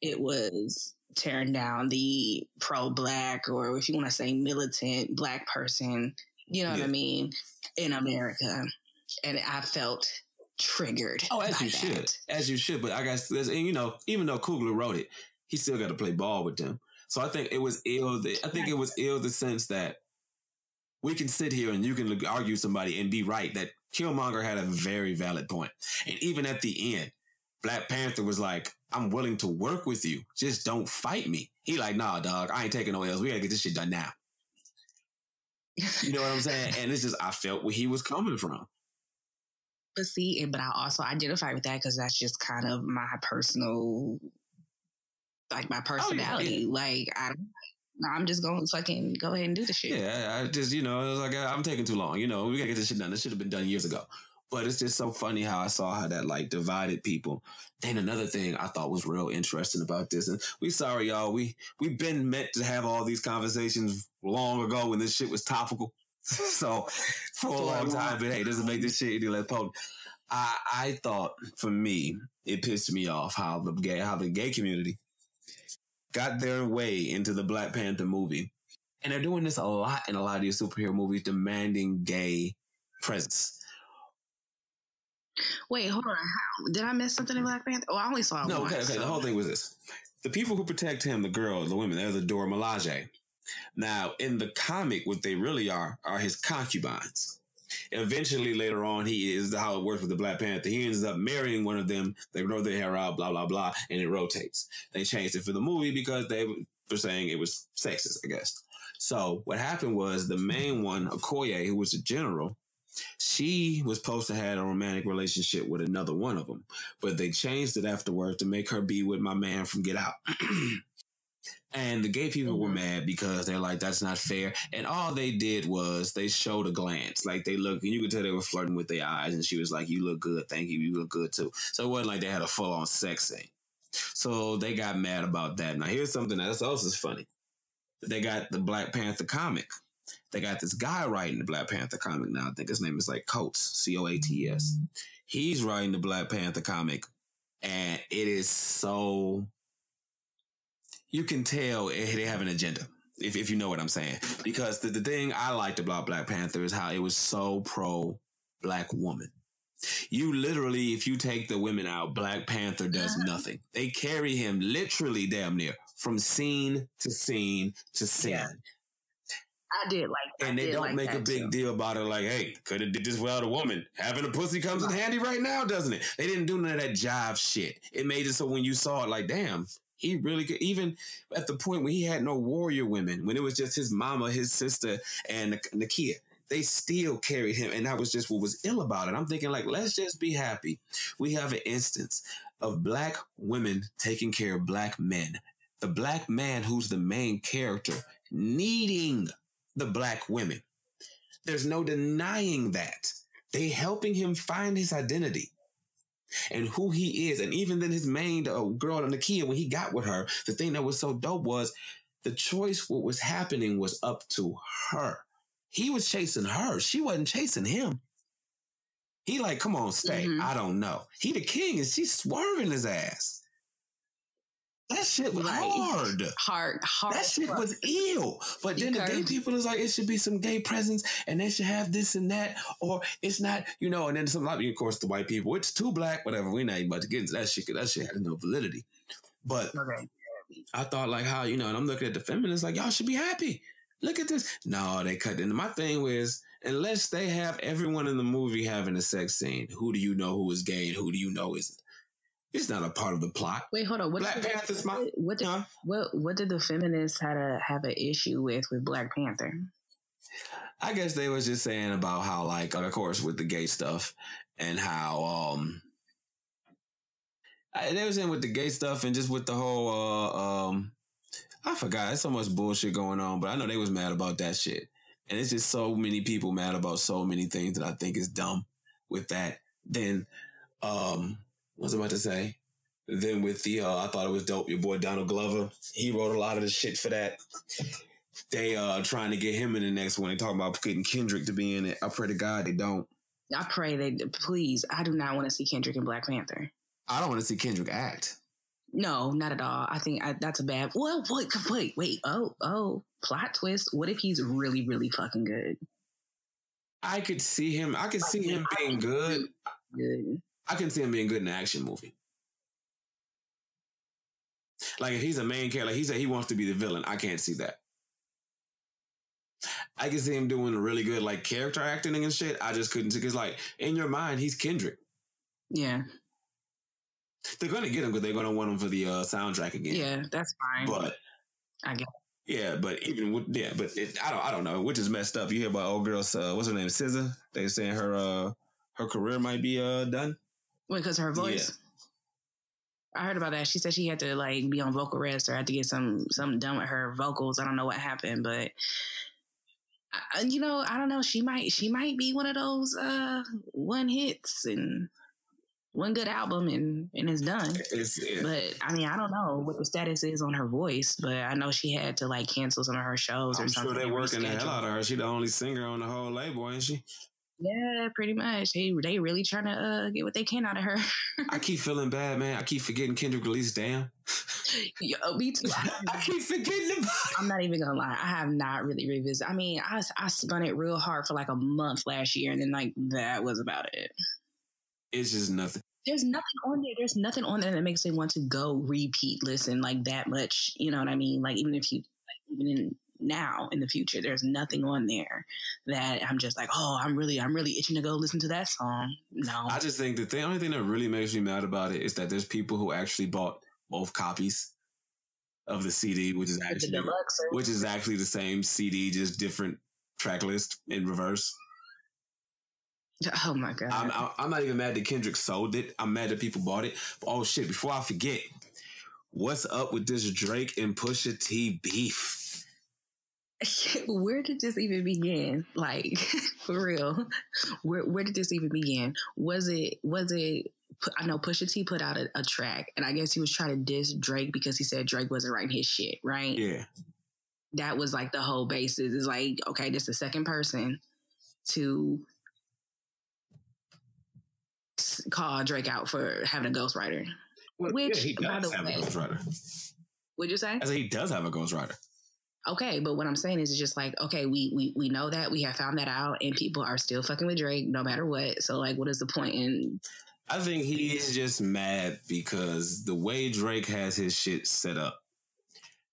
it was tearing down the pro black or if you want to say militant black person, you know yeah. what I mean, in America. And I felt triggered. Oh, as you that. should. As you should. But I guess, and you know, even though Coogler wrote it, he still got to play ball with them. So I think it was ill. I think it was ill the sense that we can sit here and you can argue somebody and be right that Killmonger had a very valid point. And even at the end, Black Panther was like, I'm willing to work with you. Just don't fight me. He like, nah, dog, I ain't taking no L's. We gotta get this shit done now. You know what I'm saying? And it's just I felt where he was coming from. But see, and but I also identify with that because that's just kind of my personal, like my oh, personality. Oh, yeah. Like I don't. I'm just going to fucking go ahead and do the shit. Yeah, I just you know, it was like I'm taking too long. You know, we gotta get this shit done. This should have been done years ago. But it's just so funny how I saw how that like divided people. Then another thing I thought was real interesting about this, and we sorry y'all, we we've been meant to have all these conversations long ago when this shit was topical. so for a long time, but hey, doesn't make this shit any less potent. I I thought for me, it pissed me off how the gay how the gay community got their way into the Black Panther movie. And they're doing this a lot in a lot of these superhero movies, demanding gay presence. Wait, hold on. How, did I miss something in Black Panther? Oh, I only saw no. okay, okay. So. The whole thing was this: the people who protect him, the girls, the women, they're the Dora Milaje. Now, in the comic, what they really are are his concubines. Eventually, later on, he is how it works with the Black Panther. He ends up marrying one of them. They grow their hair out, blah blah blah, and it rotates. They changed it for the movie because they were saying it was sexist, I guess. So what happened was the main one, Okoye, who was a general, she was supposed to have a romantic relationship with another one of them, but they changed it afterwards to make her be with my man from Get Out. and the gay people were mm-hmm. mad because they're like, that's not fair. And all they did was they showed a glance. Like they look, and you could tell they were flirting with their eyes. And she was like, you look good. Thank you. You look good too. So it wasn't like they had a full on sex scene. So they got mad about that. Now here's something else is funny. They got the Black Panther comic they got this guy writing the Black Panther comic now. I think his name is like Coates, C O A T S. He's writing the Black Panther comic, and it is so you can tell they have an agenda. If, if you know what I'm saying, because the, the thing I liked about Black Panther is how it was so pro black woman. You literally, if you take the women out, Black Panther does uh-huh. nothing. They carry him literally damn near from scene to scene to scene. Yeah. I did like that. And they don't like make a big too. deal about it like, hey, could have did this without a woman. Having a pussy comes in handy right now, doesn't it? They didn't do none of that jive shit. It made it so when you saw it, like, damn, he really could even at the point when he had no warrior women, when it was just his mama, his sister, and Nakia. They still carried him, and that was just what was ill about it. I'm thinking, like, let's just be happy. We have an instance of black women taking care of black men. The black man who's the main character needing the black women. There's no denying that. They helping him find his identity and who he is. And even then his main uh, girl, Nakia, when he got with her, the thing that was so dope was the choice, what was happening was up to her. He was chasing her. She wasn't chasing him. He like, come on, stay. Mm-hmm. I don't know. He the king and she's swerving his ass. That shit was right. hard. Hard, hard. That shit was ill. But then the gay people is like, it should be some gay presence and they should have this and that, or it's not, you know, and then some, of of course, the white people, it's too black, whatever. We're not even about to get into that shit because that shit has no validity. But okay. I thought, like, how, you know, and I'm looking at the feminists, like, y'all should be happy. Look at this. No, they cut into my thing was, unless they have everyone in the movie having a sex scene, who do you know who is gay and who do you know isn't? It's not a part of the plot. Wait, hold on. What Black Panther's my what did, huh? what what did the feminists had to have an issue with with Black Panther? I guess they was just saying about how like of course with the gay stuff and how um I, they was in with the gay stuff and just with the whole uh um I forgot. There's so much bullshit going on, but I know they was mad about that shit. And it's just so many people mad about so many things that I think is dumb with that. Then um what was I about to say? Then with the, uh, I thought it was dope. Your boy Donald Glover, he wrote a lot of the shit for that. They uh trying to get him in the next one. They talking about getting Kendrick to be in it. I pray to God they don't. I pray they please. I do not want to see Kendrick in Black Panther. I don't want to see Kendrick act. No, not at all. I think I, that's a bad. Well, wait, wait, wait. Oh, oh, plot twist. What if he's really, really fucking good? I could see him. I could see him being good. Good. I can see him being good in an action movie. Like if he's a main character, like he said he wants to be the villain, I can't see that. I can see him doing really good like character acting and shit. I just couldn't because like in your mind he's Kendrick. Yeah. They're gonna get him because they're gonna want him for the uh, soundtrack again. Yeah, that's fine. But I get. Yeah, but even with yeah, but it, I don't I don't know, which is messed up. You hear about old girl, uh, what's her name, SZA? They saying her uh her career might be uh done because her voice. Yeah. I heard about that. She said she had to like be on vocal rest or had to get some something done with her vocals. I don't know what happened, but I, you know, I don't know. She might she might be one of those uh one hits and one good album and and it's done. It's, yeah. But I mean, I don't know what the status is on her voice, but I know she had to like cancel some of her shows I'm or something. Sure, they're working the hell out of her. She the only singer on the whole label, ain't she? Yeah, pretty much. They they really trying to uh, get what they can out of her. I keep feeling bad, man. I keep forgetting Kendrick released Damn. Yo, me too. I, I keep forgetting about it. I'm not even gonna lie. I have not really revisited. I mean, I I spun it real hard for like a month last year, and then like that was about it. It's just nothing. There's nothing on there. There's nothing on there that makes me want to go repeat listen like that much. You know what I mean? Like even if you like, even in now in the future. There's nothing on there that I'm just like, oh, I'm really, I'm really itching to go listen to that song. No, I just think that the only thing that really makes me mad about it is that there's people who actually bought both copies of the CD, which is actually which is actually the same CD, just different track list in reverse. Oh my god! I'm, I'm not even mad that Kendrick sold it. I'm mad that people bought it. But oh shit! Before I forget, what's up with this Drake and Pusha T beef? Where did this even begin? Like for real, where where did this even begin? Was it was it? I know Pusha T put out a, a track, and I guess he was trying to diss Drake because he said Drake wasn't writing his shit, right? Yeah. That was like the whole basis. Is like, okay, this is the second person to call Drake out for having a ghostwriter. Well, Which, yeah, he does have way, a ghostwriter. What'd you say? I said he does have a ghostwriter. Okay, but what I'm saying is, it's just like, okay, we we we know that we have found that out, and people are still fucking with Drake no matter what. So, like, what is the point in? I think he's just mad because the way Drake has his shit set up,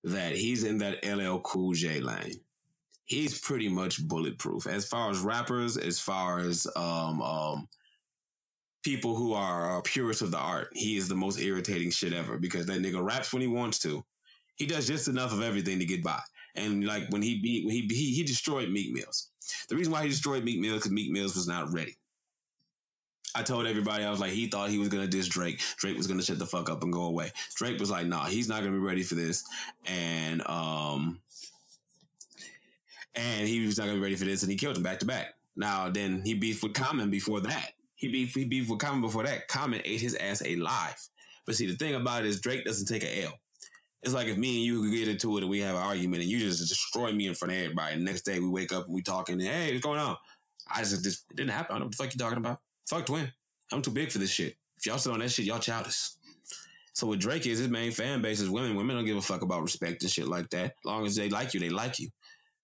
that he's in that LL Cool J lane. He's pretty much bulletproof as far as rappers, as far as um um people who are purists of the art, he is the most irritating shit ever because that nigga raps when he wants to. He does just enough of everything to get by. And like when he beat, when he, he, he destroyed Meek Mills. The reason why he destroyed Meek Mills because Meek Mills was not ready. I told everybody, I was like, he thought he was to diss Drake. Drake was to shut the fuck up and go away. Drake was like, nah, he's not to be ready for this. And, um, and he was not to be ready for this. And he killed him back to back. Now, then he beefed with Common before that. He beef he beef with Common before that. Common ate his ass alive. But see, the thing about it is Drake doesn't take a L. It's like if me and you could get into it and we have an argument and you just destroy me in front of everybody. And next day we wake up and we talking, and, hey, what's going on? I just, it didn't happen. I don't know what the fuck you talking about. Fuck twin. I'm too big for this shit. If y'all sit on that shit, y'all childish. So what Drake is, his main fan base is women. Women don't give a fuck about respect and shit like that. As long as they like you, they like you.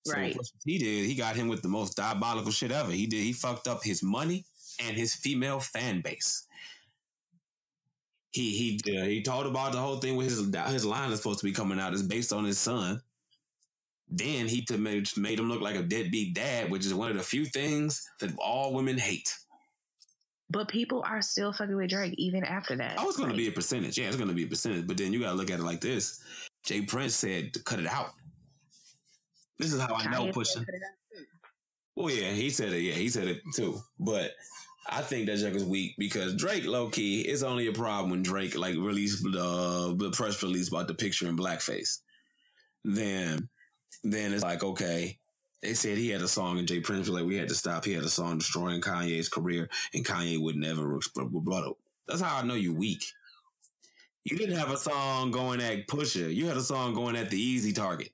So right. he did, he got him with the most diabolical shit ever. He did, he fucked up his money and his female fan base. He he uh, he talked about the whole thing with his his line is supposed to be coming out is based on his son. Then he made, made him look like a deadbeat dad, which is one of the few things that all women hate. But people are still fucking with Drake even after that. Oh, it's going to be a percentage. Yeah, it's going to be a percentage. But then you got to look at it like this. J. Prince said to cut it out. This is how I know pushing. Well, yeah, he said it. Yeah, he said it too. But I think that is weak because Drake, low key, is only a problem when Drake like released uh, the press release about the picture in blackface. Then, then it's like okay, they said he had a song and J. Prince was like we had to stop. He had a song destroying Kanye's career, and Kanye would never. That's how I know you weak. You didn't have a song going at Pusha. You had a song going at the easy target.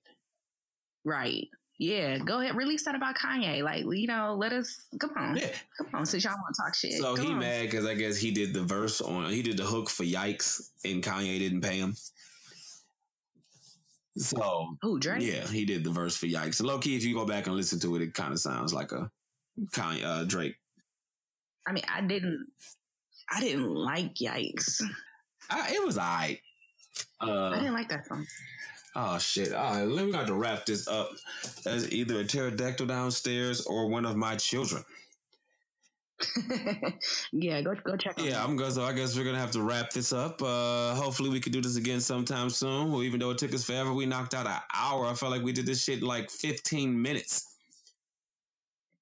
Right. Yeah, go ahead, release that about Kanye. Like, you know, let us come on, yeah. come on, since y'all want to talk shit. So come he on. mad because I guess he did the verse on, he did the hook for Yikes, and Kanye didn't pay him. So, oh, Drake, yeah, he did the verse for Yikes. low key, if you go back and listen to it, it kind of sounds like a Kanye uh, Drake. I mean, I didn't, I didn't like Yikes. I, it was alright. Uh, I didn't like that song. Oh shit! All right, let me got to wrap this up as either a pterodactyl downstairs or one of my children. yeah, go go check. Yeah, I'm gonna. So I guess we're gonna have to wrap this up. Uh, hopefully, we could do this again sometime soon. Well, even though it took us forever, we knocked out an hour. I felt like we did this shit in like 15 minutes.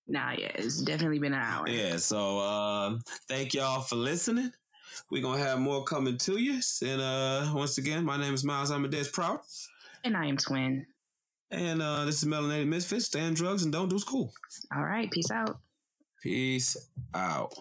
Nah, yeah, it's definitely been an hour. Yeah, so uh, thank y'all for listening. We're gonna have more coming to you. And uh, once again, my name is Miles Amadeus Proud. And I am Twin. And uh, this is Melanated Misfits. Stay Stand drugs and don't do school. All right. Peace out. Peace out.